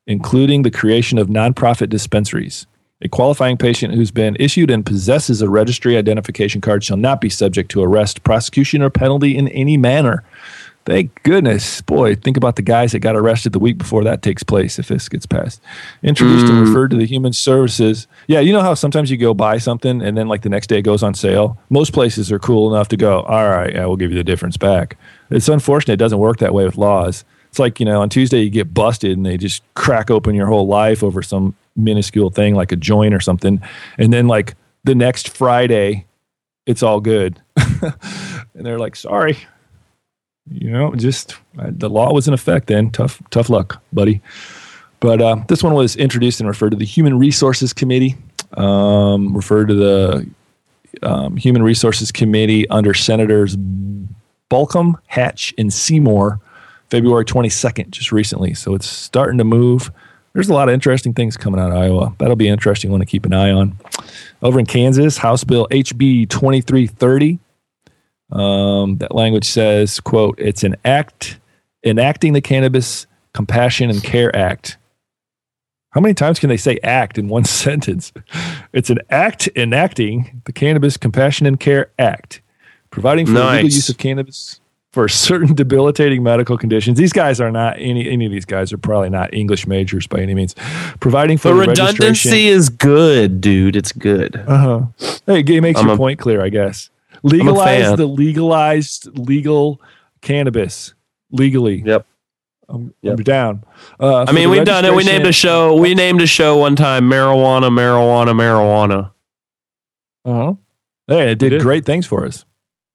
including the creation of nonprofit dispensaries. A qualifying patient who's been issued and possesses a registry identification card shall not be subject to arrest, prosecution, or penalty in any manner. Thank goodness. Boy, think about the guys that got arrested the week before that takes place if this gets passed. Introduced mm. and referred to the human services. Yeah, you know how sometimes you go buy something and then like the next day it goes on sale? Most places are cool enough to go, all right, yeah, we'll give you the difference back. It's unfortunate it doesn't work that way with laws. It's like, you know, on Tuesday you get busted and they just crack open your whole life over some minuscule thing like a joint or something. And then like the next Friday, it's all good. and they're like, sorry, you know, just uh, the law was in effect then. Tough, tough luck, buddy. But uh, this one was introduced and referred to the Human Resources Committee, um, referred to the um, Human Resources Committee under Senators Bolkcom, Hatch, and Seymour, February 22nd, just recently. So it's starting to move there's a lot of interesting things coming out of Iowa. That'll be interesting one to keep an eye on. Over in Kansas, House Bill HB 2330. Um, that language says, quote, it's an act enacting the Cannabis Compassion and Care Act. How many times can they say act in one sentence? It's an act enacting the Cannabis Compassion and Care Act, providing for nice. the legal use of cannabis for certain debilitating medical conditions. These guys are not any any of these guys are probably not English majors by any means. Providing for the, the redundancy is good, dude. It's good. Uh huh. Hey, it makes I'm your a, point clear, I guess. Legalize the legalized legal cannabis legally. Yep. I'm, yep. I'm down. Uh, I mean, we've done it. We named a show. We named a show one time. Marijuana, marijuana, marijuana. Uh huh. Hey, it did, it did great things for us.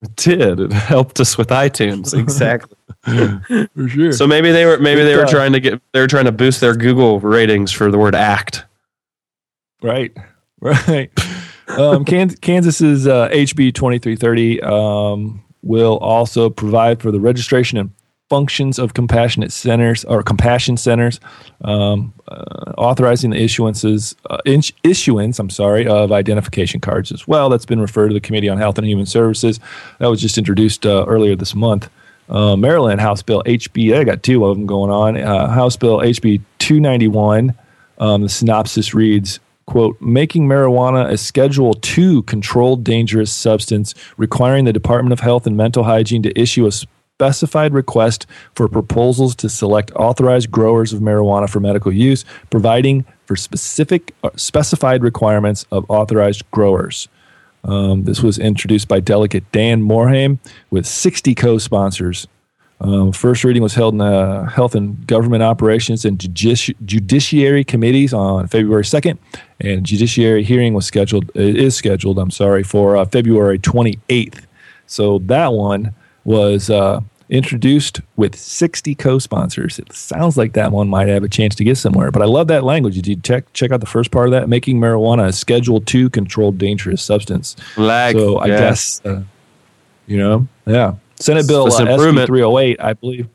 It did. It helped us with iTunes. Exactly. for sure. So maybe they were maybe they were trying to get they were trying to boost their Google ratings for the word act. Right. Right. Um, Kansas's uh, HB twenty three thirty um, will also provide for the registration and functions of compassionate centers or compassion centers, um, uh, authorizing the issuances uh, issuance. I'm sorry of identification cards as well. That's been referred to the Committee on Health and Human Services. That was just introduced uh, earlier this month. Uh, Maryland House Bill HB. I got two of them going on. Uh, House Bill HB 291. Um, the synopsis reads quote, making marijuana a Schedule II controlled dangerous substance, requiring the Department of Health and Mental Hygiene to issue a specified request for proposals to select authorized growers of marijuana for medical use, providing for specific uh, specified requirements of authorized growers. Um, this was introduced by Delegate Dan Morhaim with 60 co-sponsors. Um, first reading was held in the Health and Government Operations and Judici- Judiciary Committees on February 2nd, and judiciary hearing was scheduled is scheduled. I'm sorry for uh, February 28th. So that one was uh, introduced with 60 co-sponsors. It sounds like that one might have a chance to get somewhere. But I love that language. Did you check check out the first part of that? Making marijuana a Schedule Two controlled dangerous substance. Lag, so I guess uh, you know, yeah. Senate Bill uh, SB improvement. 308, I believe.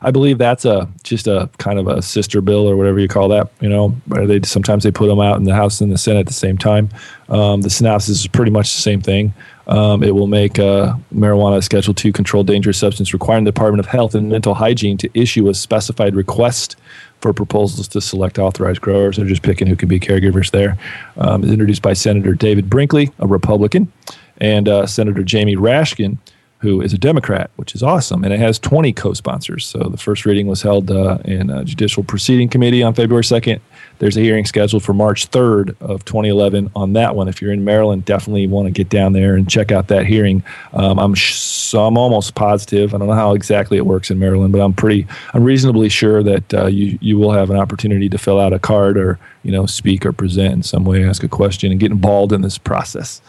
I believe that's a just a kind of a sister bill or whatever you call that. You know, they sometimes they put them out in the House and the Senate at the same time. Um, the synopsis is pretty much the same thing. Um, it will make uh, marijuana a Schedule II controlled dangerous substance, requiring the Department of Health and Mental Hygiene to issue a specified request for proposals to select authorized growers. They're just picking who can be caregivers there. Um, it's introduced by Senator David Brinkley, a Republican, and uh, Senator Jamie Raskin, who is a Democrat, which is awesome. And it has 20 co sponsors. So the first reading was held uh, in a judicial proceeding committee on February 2nd. There's a hearing scheduled for March 3rd of 2011 on that one. If you're in Maryland, definitely want to get down there and check out that hearing. Um, I'm sh- so I'm almost positive. I don't know how exactly it works in Maryland, but I'm pretty I'm reasonably sure that uh, you you will have an opportunity to fill out a card or you know speak or present in some way, ask a question, and get involved in this process.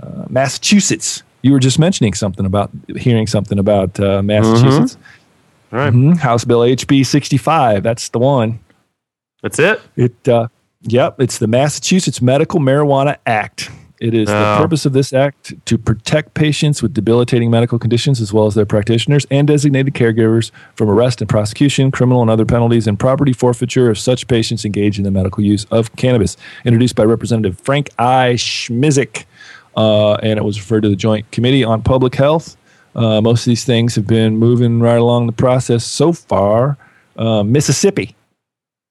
Uh, Massachusetts. You were just mentioning something about hearing something about uh, Massachusetts. Right. Mhm. House Bill HB 65. That's the one. That's it. It, uh, yep, it's the Massachusetts Medical Marijuana Act. It is Oh. the purpose of this act to protect patients with debilitating medical conditions as well as their practitioners and designated caregivers from arrest and prosecution, criminal and other penalties, and property forfeiture of such patients engaged in the medical use of cannabis. Introduced by Representative Frank I. Smizik, and it was referred to the Joint Committee on Public Health. Uh, most of these things have been moving right along the process so far. Uh, Mississippi.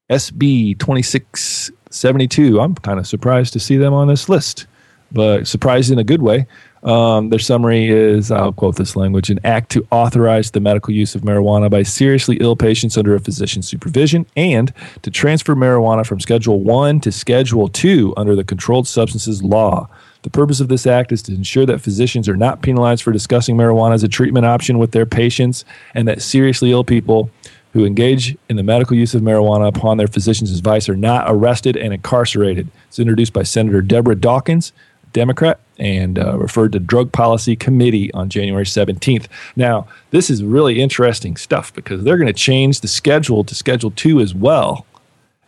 SB 2672. I'm kind of surprised to see them on this list, but surprised in a good way. Um, their summary is I'll quote this language an act to authorize the medical use of marijuana by seriously ill patients under a physician's supervision and to transfer marijuana from Schedule 1 to Schedule 2 under the Controlled Substances Law. The purpose of this act is to ensure that physicians are not penalized for discussing marijuana as a treatment option with their patients and that seriously ill people who engage in the medical use of marijuana upon their physician's advice are not arrested and incarcerated. It's introduced by Senator Deborah Dawkins, Democrat, and uh, referred to Drug Policy Committee on January 17th. Now, this is really interesting stuff because they're going to change the schedule to Schedule 2 as well.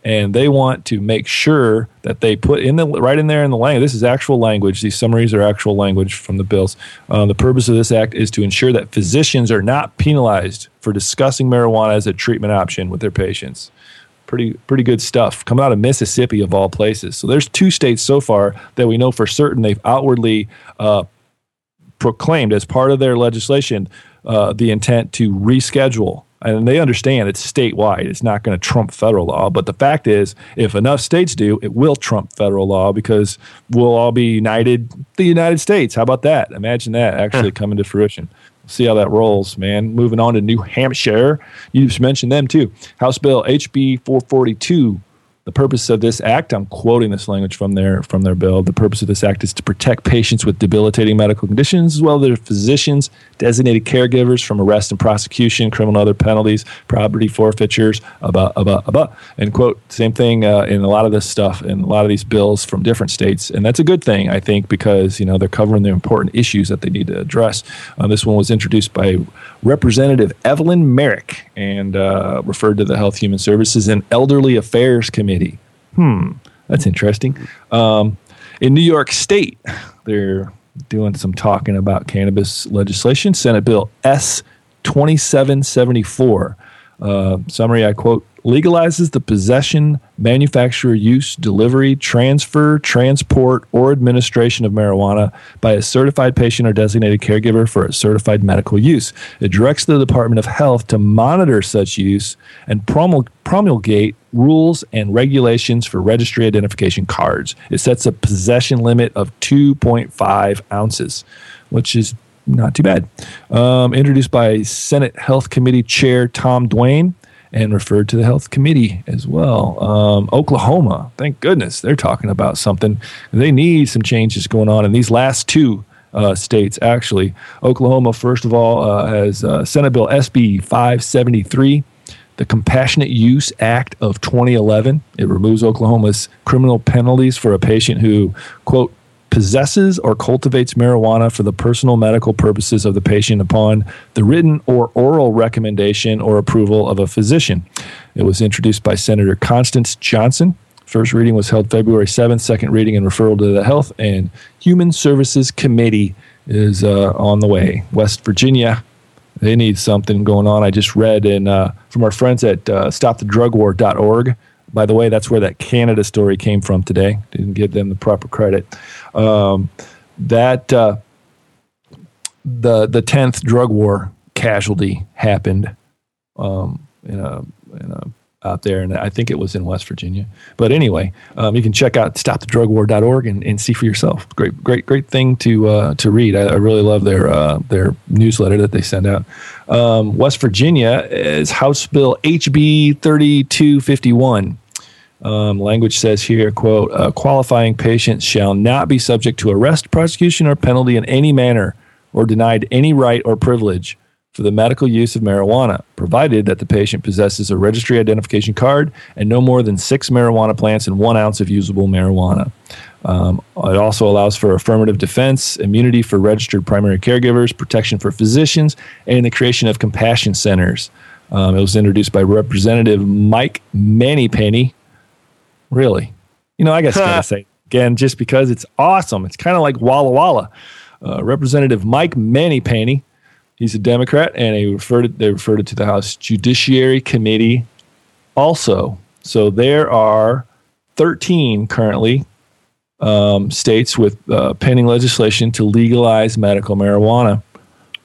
And they want to make sure that they put in the right in there in the language. This is actual language. These summaries are actual language from the bills. Uh, the purpose of this act is to ensure that physicians are not penalized for discussing marijuana as a treatment option with their patients pretty pretty good stuff coming out of Mississippi of all places. So there's two states so far that we know for certain they've outwardly uh, proclaimed as part of their legislation uh, the intent to reschedule. And they understand it's statewide. It's not going to trump federal law. But the fact is, if enough states do, it will trump federal law because we'll all be united, the United States. How about that? Imagine that actually coming to fruition see how that rolls, man. Moving on to New Hampshire, you just mentioned them too. House Bill HB 442. The purpose of this act, I'm quoting this language from their from their bill. The purpose of this act is to protect patients with debilitating medical conditions as well as their physicians, designated caregivers from arrest and prosecution, criminal and other penalties, property forfeitures, about about about. And quote, same thing uh, in a lot of this stuff in a lot of these bills from different states, and that's a good thing, I think, because you know they're covering the important issues that they need to address. Uh, this one was introduced by Representative Evalyn Merrick and uh, referred to the Health, Human Services, and Elderly Affairs Committee. Hmm, that's interesting. Um, in New York State, they're doing some talking about cannabis legislation. Senate Bill S 2774. Uh, summary I quote legalizes the possession, manufacture, use, delivery, transfer, transport, or administration of marijuana by a certified patient or designated caregiver for a certified medical use. It directs the Department of Health to monitor such use and promul- promulgate rules and regulations for registry identification cards. It sets a possession limit of 2.5 ounces, which is not too bad. Um, introduced by Senate Health Committee Chair Tom Duane and referred to the health committee as well. Um, Oklahoma, thank goodness they're talking about something. They need some changes going on in these last two uh, states, actually. Oklahoma, first of all, uh, has uh, Senate Bill SB 573. The Compassionate Use Act of 2011. It removes Oklahoma's criminal penalties for a patient who, quote, possesses or cultivates marijuana for the personal medical purposes of the patient upon the written or oral recommendation or approval of a physician. It was introduced by Senator Constance Johnson. First reading was held February 7th. Second reading and referral to the Health and Human Services Committee is uh, on the way. West Virginia, they need something going on. I just read in uh, from our friends at uh, stopthedrugwar.org by the way, that's where that Canada story came from today. Didn't give them the proper credit. Um, that uh, the the tenth drug war casualty happened um, in a, in a out there, and I think it was in West Virginia. But anyway, um, you can check out stopthedrugwar.org and, and see for yourself. Great, great, great thing to uh, to read. I, I, really love their uh, their newsletter that they send out. Um, West Virginia is House Bill HB thirty two fifty one. Um, language says here, quote, qualifying patients shall not be subject to arrest, prosecution, or penalty in any manner or denied any right or privilege for the medical use of marijuana, provided that the patient possesses a registry identification card and no more than six marijuana plants and one ounce of usable marijuana. Um, it also allows for affirmative defense, immunity for registered primary caregivers, protection for physicians, and the creation of compassion centers. Um, it was introduced by Representative Mike Moneypenny. Really? You know, I guess I gotta say again, just because it's awesome. It's kind of like Walla Walla. Uh, Representative Mike Moneypenny He's a Democrat, and he referred it, they referred it to the House Judiciary Committee also. So there are 13 currently um, states with uh, pending legislation to legalize medical marijuana.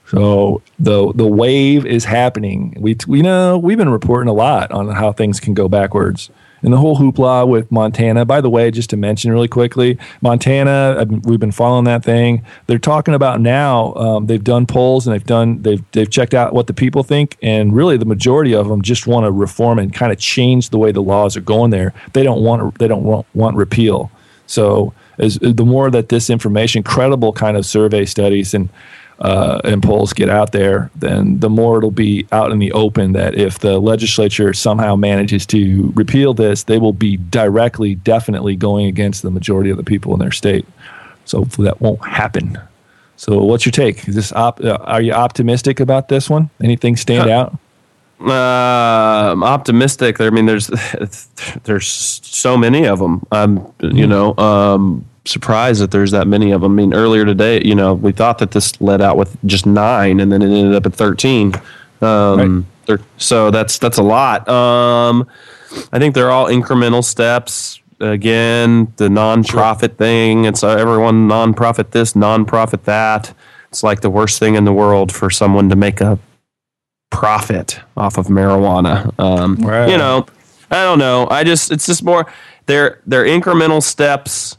So the the wave is happening. We we know we've been reporting a lot on how things can go backwards and the whole hoopla with Montana. By the way, just to mention really quickly, Montana, we've been following that thing. They're talking about now. Um, they've done polls and they've done they've they've checked out what the people think, and really the majority of them just want to reform and kind of change the way the laws are going there. They don't want they don't want, want repeal. So as the more that this information, credible kind of survey studies and uh, and polls get out there, then the more it'll be out in the open that if the legislature somehow manages to repeal this, they will be directly, definitely going against the majority of the people in their state. So hopefully that won't happen. So what's your take? Is this op- uh, are you optimistic about this one? Anything stand out? Uh, I'm optimistic. I mean, there's there's so many of them. Um, you know, um, surprised that there's that many of them. I mean, earlier today, you know, we thought that this led out with just nine, and then it ended up at thirteen. Um, right. So that's that's a lot. Um, I think they're all incremental steps. Again, the nonprofit sure. thing. It's uh, everyone nonprofit this, nonprofit that. It's like the worst thing in the world for someone to make a profit off of marijuana. Um, right. You know, I don't know. I just it's just more they're they're incremental steps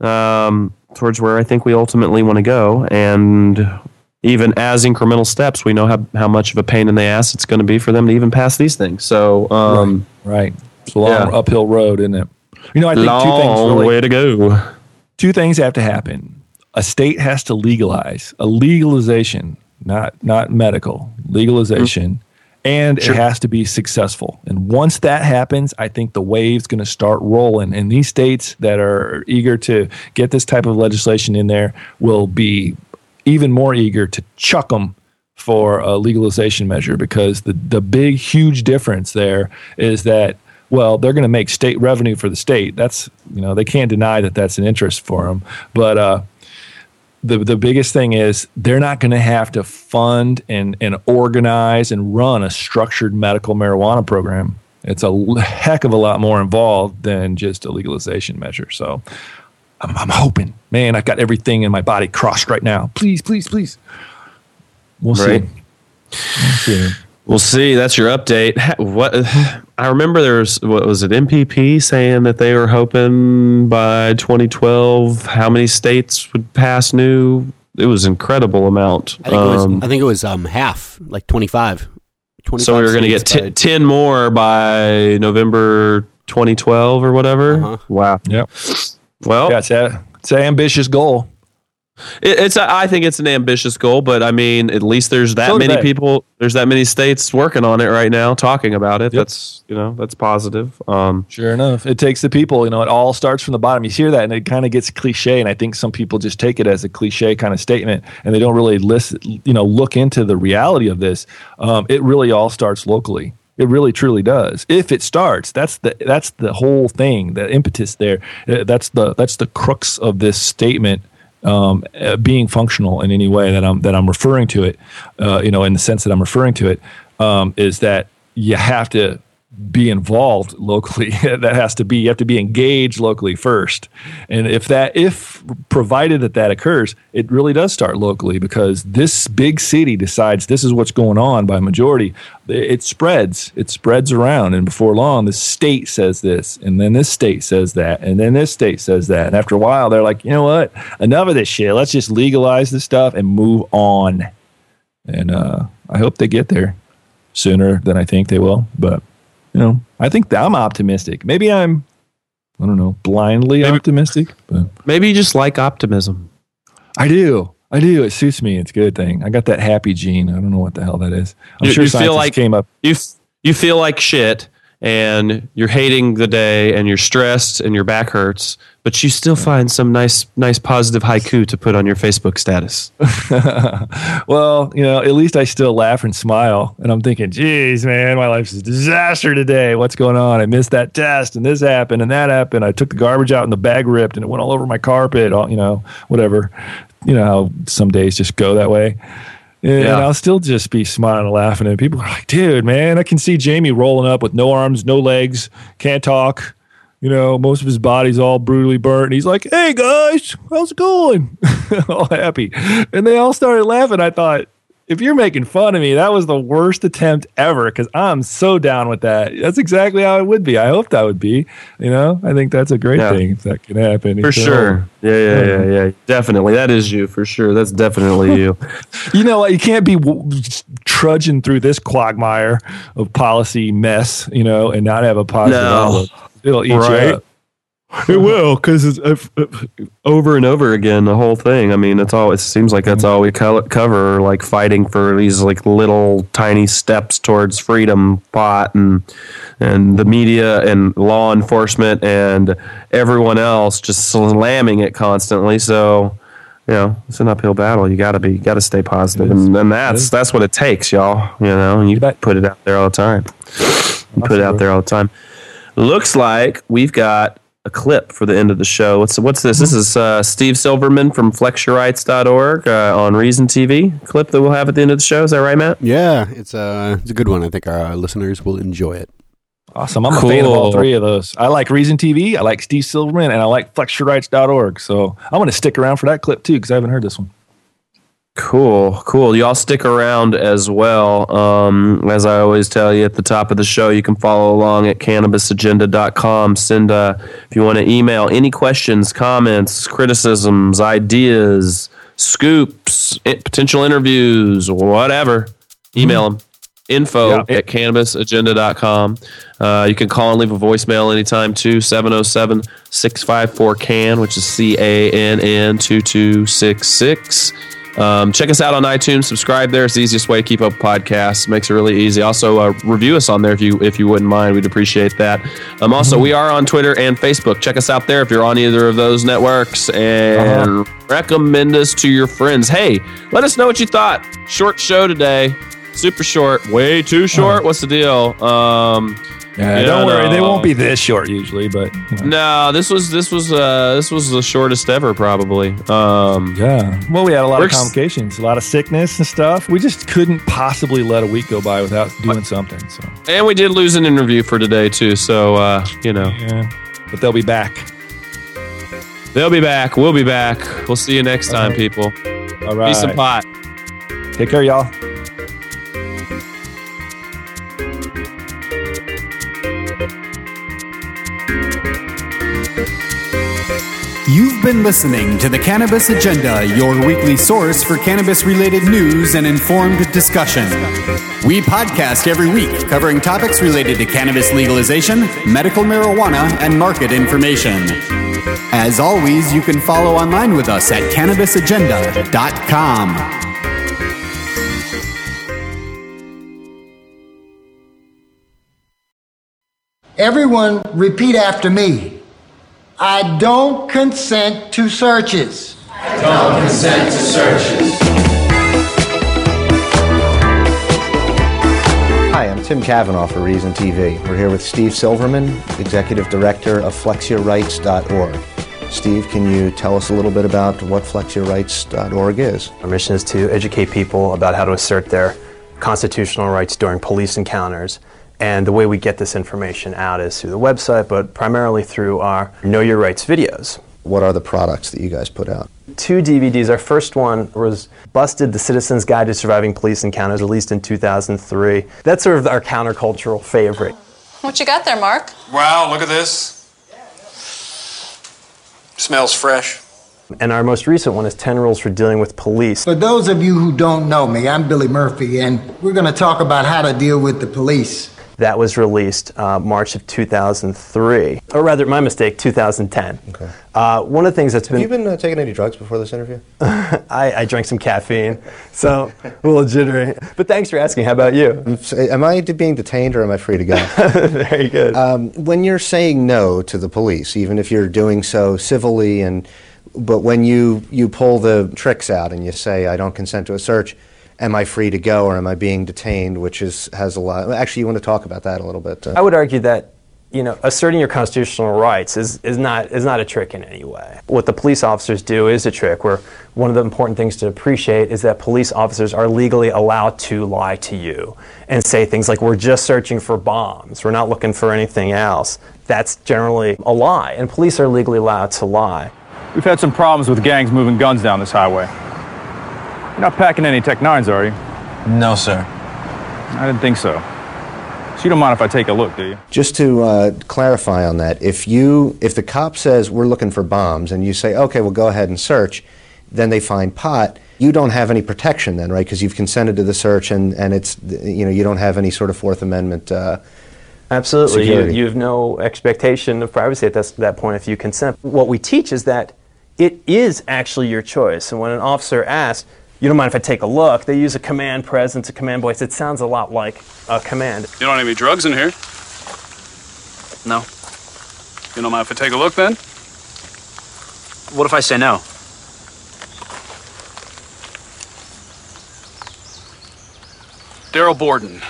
um, towards where I think we ultimately want to go. And even as incremental steps, we know how, how much of a pain in the ass it's going to be for them to even pass these things. So, um, right. right. It's a long yeah. uphill road, isn't it? You know, I think long two things really, way to go. Two things have to happen. A state has to legalize a legalization, not not medical legalization. And sure. it has to be successful. And once that happens, I think the wave's going to start rolling. And these states that are eager to get this type of legislation in there will be even more eager to chuck them for a legalization measure because the, the big, huge difference there is that well, they're going to make state revenue for the state. That's you know they can't deny that that's an interest for them. But uh, the the biggest thing is they're not going to have to fund and and organize and run a structured medical marijuana program. It's a heck of a lot more involved than just a legalization measure. So I'm, I'm hoping, man, I've got everything in my body crossed right now. Please, please, please. We'll Right. see. We'll see. We'll see. That's your update. What I remember, there was what was it? MPP saying that they were hoping by 2012, how many states would pass new? It was incredible amount. I think it was. Um, I think it was um half, like 25. 25 so we were going to get t- by- 10 more by November 2012 or whatever. Uh-huh. Wow. Yep. Well, Yeah, it's a it's an ambitious goal. It, it's a, I think it's an ambitious goal, but I mean, at least there's that So many they. people. There's that many states working on it right now, talking about it. Yep. That's you know that's positive. Um, Sure enough, it takes the people. You know, it all starts from the bottom. You hear that, and it kind of gets cliche. And I think some people just take it as a cliche kind of statement, and they don't really listen. You know, look into the reality of this. Um, it really all starts locally. It really, truly does. If it starts, that's the that's the whole thing. The impetus there. Uh, That's the that's the crux of this statement. Um, uh, being functional in any way that I'm that I'm referring to it, uh, you know, in the sense that I'm referring to it, um, is that you have to be involved locally that has to be you have to be engaged locally first. And if that if provided that that occurs it really does start locally because this big city decides this is what's going on by majority. It spreads it spreads around. And before long the state says this and then this state says that and then this state says that. And after a while they're like you know what? Enough of this shit. Let's just legalize this stuff and move on. And uh, i hope they get there sooner than i think they will but you know, I think that I'm optimistic. Maybe I'm, I don't know, blindly optimistic, but maybe you just like optimism. I do. I do. It suits me. It's a good thing. I got that happy gene. I don't know what the hell that is. I'm You- sure you feel scientists like- came up. You f- you feel like shit, and you're hating the day, and you're stressed, and your back hurts, but you still find some nice nice positive haiku to put on your Facebook status. well, you know, at least I still laugh and smile. And I'm thinking, geez, man, my life's a disaster today. What's going on? I missed that test and this happened and that happened. I took the garbage out and the bag ripped and it went all over my carpet, all, you know, whatever. You know how some days just go that way. And Yeah. I'll still just be smiling and laughing. And people are like, dude, man, I can see Jamie rolling up with no arms, no legs, can't talk. You know, most of his body's all brutally burnt. And he's like, hey, guys, how's it going? all happy. And they all started laughing. I thought, if you're making fun of me, that was the worst attempt ever because I'm so down with that. That's exactly how it would be. I hope that would be. You know, I think that's a great Yeah. thing if that can happen. For sure. Yeah, yeah, yeah, yeah. Definitely. That is you for sure. That's definitely you. You know what? You can't be w- trudging through this quagmire of policy mess, you know, and not have a positive No. outlook. It'll eat Right. you up. It will, because it's over and over again. The whole thing. I mean, it's all. It seems like that's all we co- cover. Like fighting for these like little tiny steps towards freedom. Pot and and the media and law enforcement and everyone else just slamming it constantly. So. You know, it's an uphill battle. You got to be, got to stay positive, and, and that's that's what it takes, y'all. You know, and you put it out there all the time. You put it out there all the time. Looks like we've got a clip for the end of the show. What's what's this? This is uh, Steve Silverman from flexyourrights.org uh, on Reason TV. Clip that we'll have at the end of the show. Is that right, Matt? Yeah, it's a it's a good one. I think our uh, listeners will enjoy it. Awesome. I'm a fan of all three of those. I like Reason TV, I like Steve Silverman, and I like flexyourrights.org. So I'm going to stick around for that clip too because I haven't heard this one. Cool, cool. Y'all stick around as well. Um, as I always tell you at the top of the show, you can follow along at cannabisagenda.com. Send, uh, if you want to email any questions, comments, criticisms, ideas, scoops, potential interviews, whatever, email them. Info Yeah. at cannabisagenda.com. Uh, you can call and leave a voicemail anytime too, 707 654 CAN, which is C A N N 2266. Um, check us out on iTunes. Subscribe there. It's the easiest way to keep up podcasts. Makes it really easy. Also, uh, review us on there if you if you wouldn't mind. We'd appreciate that. Um, also, we are on Twitter and Facebook. Check us out there if you're on either of those networks and recommend us to your friends. Hey, let us know what you thought. Short show today. Super short. Way too short. What's the deal? Um, Yeah, Yeah, don't worry, they won't be this short usually, but you know. No, this was this was uh this was the shortest ever probably. Um yeah. Well, we had a lot of complications, a lot of sickness and stuff. We just couldn't possibly let a week go by without doing something. So and we did lose an interview for today too, so uh, you know. yeah, but they'll be back. They'll be back. We'll be back. We'll see you next time, right. people. All right, Peace and pot. take care, y'all. You've been listening to the Cannabis Agenda, your weekly source for cannabis related news and informed discussion. We podcast every week covering topics related to cannabis legalization, medical marijuana, and market information. As always, you can follow online with us at cannabisagenda.com. Everyone repeat after me. I don't consent to searches. I don't consent to searches. Hi, I'm Tim Cavanaugh for Reason TV. We're here with Steve Silverman, Executive Director of FlexYourRights.org. Steve, can you tell us a little bit about what FlexYourRights.org is? Our mission is to educate people about how to assert their constitutional rights during police encounters. And the way we get this information out is through the website, but primarily through our Know Your Rights videos. What are the products that you guys put out? Two DVDs. Our first one was Busted, the Citizen's Guide to Surviving Police Encounters, released in 2003. That's sort of our countercultural favorite. What you got there, Mark? Wow, look at this. Smells fresh. And our most recent one is 10 Rules for Dealing with Police. For those of you who don't know me, I'm Billy Murphy, and we're going to talk about how to deal with the police. That was released uh, March of 2003. Or rather, my mistake, 2010. Okay. Uh, one of the things that's Have been Have you been uh, taking any drugs before this interview? I, I drank some caffeine, so a little jittery. But thanks for asking. How about you? Am I being detained or am I free to go? Very good. Um, when you're saying no to the police, even if you're doing so civilly, and but when you you pull the tricks out and you say I don't consent to a search, am I free to go or am I being detained? Which is has a lot. Actually, you want to talk about that a little bit? uh, I would argue that you know asserting your constitutional rights is, is not is not a trick in any way. What the police officers do is a trick. Where one of the important things to appreciate is that police officers are legally allowed to lie to you and say things like "We're just searching for bombs. We're not looking for anything else." That's generally a lie, and police are legally allowed to lie. We've had some problems with gangs moving guns down this highway. You're not packing any Tech 9s, are you? No, sir. I didn't think so. So you don't mind if I take a look, do you? Just to uh, clarify on that, if you if the cop says we're looking for bombs and you say okay, well go ahead and search, then they find pot. You don't have any protection then, right? Because you've consented to the search and and it's you know you don't have any sort of Fourth Amendment. Uh, Absolutely. You, security. you have no expectation of privacy at this, that point if you consent. What we teach is that it is actually your choice. And when an officer asks, you don't mind if I take a look, they use a command presence, a command voice. It sounds a lot like a command. You don't have any drugs in here? No. You don't mind if I take a look then? What if I say no? Daryl Borden,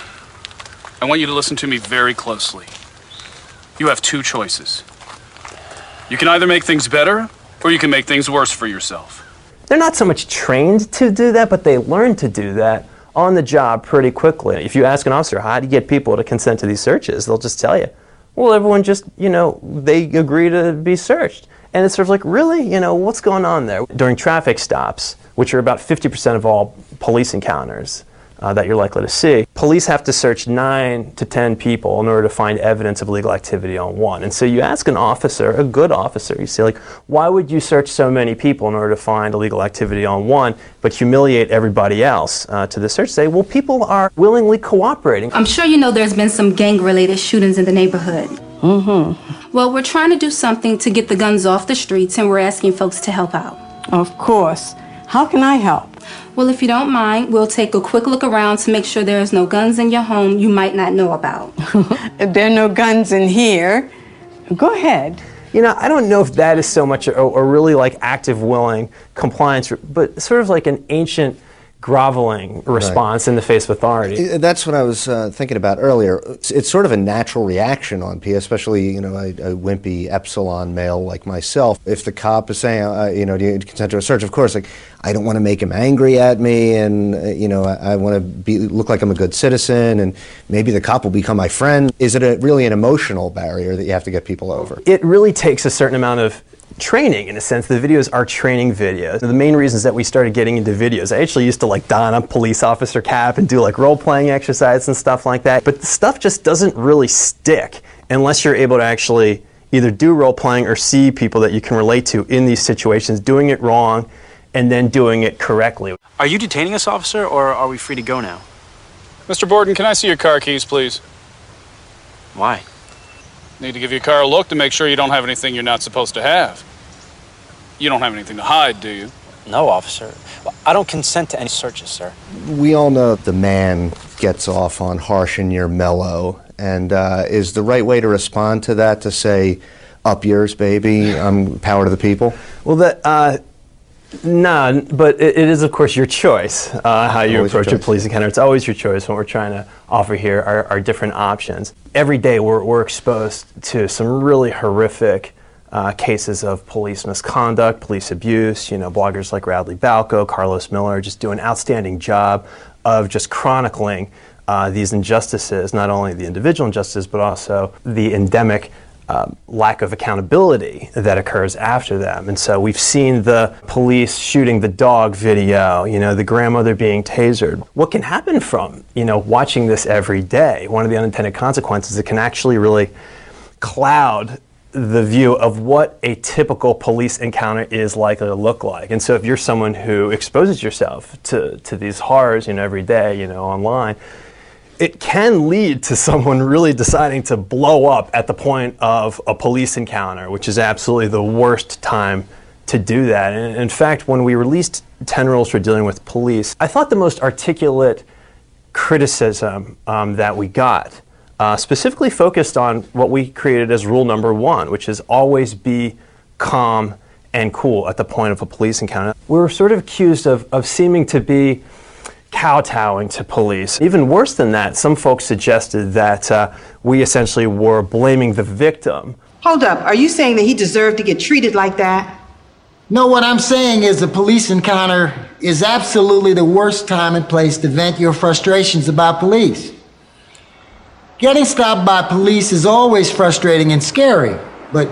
I want you to listen to me very closely. You have two choices. You can either make things better, or you can make things worse for yourself. They're not so much trained to do that, but they learn to do that on the job pretty quickly. If you ask an officer, how do you get people to consent to these searches? They'll just tell you, well, everyone just, you know, they agree to be searched. And it's sort of like, really? You know, what's going on there? During traffic stops, which are about 50% of all police encounters uh, that you're likely to see, police have to search nine to 10 people in order to find evidence of illegal activity on one. And so you ask an officer, a good officer, you say, like, why would you search so many people in order to find illegal activity on one, but humiliate everybody else uh, to the search? Say, well, people are willingly cooperating. I'm sure you know there's been some gang related shootings in the neighborhood. Mm-hmm. Well, we're trying to do something to get the guns off the streets, and we're asking folks to help out. Of course. How can I help? Well, if you don't mind, we'll take a quick look around to make sure there's no guns in your home you might not know about. If there are no guns in here, go ahead. You know, I don't know if that is so much a, a really like active, willing compliance, but sort of like an ancient groveling response in the face of authority. That's what I was uh, thinking about earlier. It's, it's sort of a natural reaction on P, especially you know a, a wimpy epsilon male like myself. If the cop is saying, uh, you know, do you consent to a search? Of course, like I don't want to make him angry at me, and uh, you know, I, I want to be look like I'm a good citizen, and maybe the cop will become my friend. Is it a, really an emotional barrier that you have to get people over? it really takes a certain amount of training in a sense the videos are training videos the main reasons that we started getting into videos i actually used to like don a police officer cap and do like role-playing exercises and stuff like that but the stuff just doesn't really stick unless you're able to actually either do role-playing or see people that you can relate to in these situations doing it wrong and then doing it correctly Are you detaining us, officer, or are we free to go now? Mr. Borden, can I see your car keys, please? Why? Need to give your car a look to make sure you don't have anything you're not supposed to have. You don't have anything to hide, do you? No, officer. I don't consent to any searches, sir. We all know that the man gets off on harsh and you're mellow, and uh, is the right way to respond to that to say, "Up yours, baby. I'm power to the people." Well, that uh, no, but it, it is of course your choice uh, how you Always your approach a choice. police encounter. It's always your choice. What we're trying to offer here are, are different options. Every day we're, we're exposed to some really horrific. Uh, cases of police misconduct, police abuse. You know, bloggers like Radley Balko, Carlos Miller just do an outstanding job of just chronicling uh, these injustices, not only the individual injustices, but also the endemic um, lack of accountability that occurs after them. And so we've seen the police shooting the dog video, you know, the grandmother being tasered. What can happen from, you know, watching this every day? One of the unintended consequences, it can actually really cloud the view of what a typical police encounter is likely to look like. And so if you're someone who exposes yourself to, to these horrors, you know, every day, you know, online, it can lead to someone really deciding to blow up at the point of a police encounter, which is absolutely the worst time to do that. And in fact, when we released 10 rules for dealing with police, I thought the most articulate criticism um, that we got uh, specifically focused on what we created as rule number one, which is always be calm and cool at the point of a police encounter. We were sort of accused of, of seeming to be kowtowing to police. Even worse than that, some folks suggested that uh, we essentially were blaming the victim. Hold up. Are you saying that he deserved to get treated like that? No, what I'm saying is a police encounter is absolutely the worst time and place to vent your frustrations about police. Getting stopped by police is always frustrating and scary, but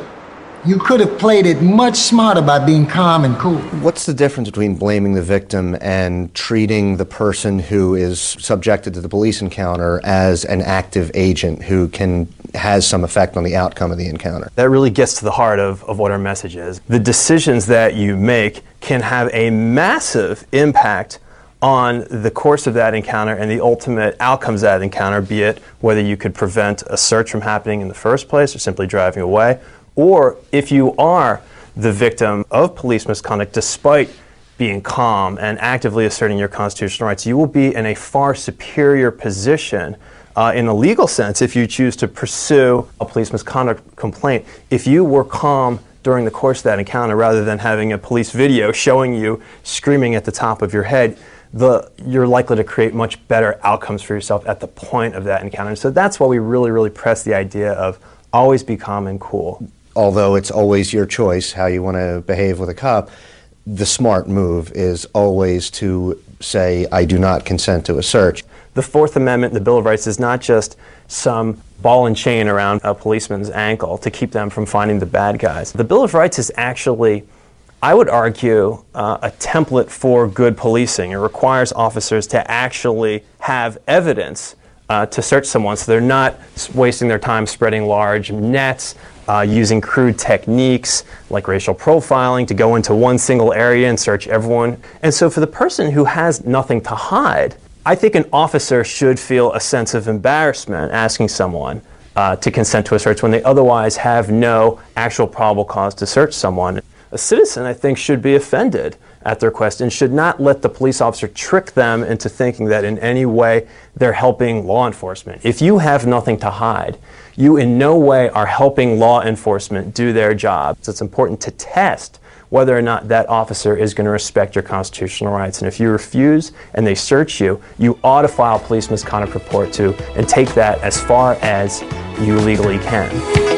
you could have played it much smarter by being calm and cool. What's the difference between blaming the victim and treating the person who is subjected to the police encounter as an active agent who can has some effect on the outcome of the encounter? That really gets to the heart of, of what our message is. The decisions that you make can have a massive impact on the course of that encounter and the ultimate outcomes of that encounter, be it whether you could prevent a search from happening in the first place or simply driving away, or if you are the victim of police misconduct despite being calm and actively asserting your constitutional rights, you will be in a far superior position uh, in a legal sense if you choose to pursue a police misconduct complaint. If you were calm during the course of that encounter rather than having a police video showing you screaming at the top of your head, the, you're likely to create much better outcomes for yourself at the point of that encounter. And So that's why we really, really press the idea of always be calm and cool. Although it's always your choice how you want to behave with a cop, the smart move is always to say, I do not consent to a search. The Fourth Amendment, the Bill of Rights, is not just some ball and chain around a policeman's ankle to keep them from finding the bad guys. The Bill of Rights is actually, I would argue, uh, a template for good policing. It requires officers to actually have evidence uh, to search someone so they're not wasting their time spreading large nets. Uh, using crude techniques like racial profiling to go into one single area and search everyone. And so, for the person who has nothing to hide, I think an officer should feel a sense of embarrassment asking someone uh, to consent to a search when they otherwise have no actual probable cause to search someone. A citizen, I think, should be offended at their request and should not let the police officer trick them into thinking that in any way they're helping law enforcement. If you have nothing to hide, you in no way are helping law enforcement do their job. So it's important to test whether or not that officer is going to respect your constitutional rights. And if you refuse and they search you, you ought to file a police misconduct report too and take that as far as you legally can.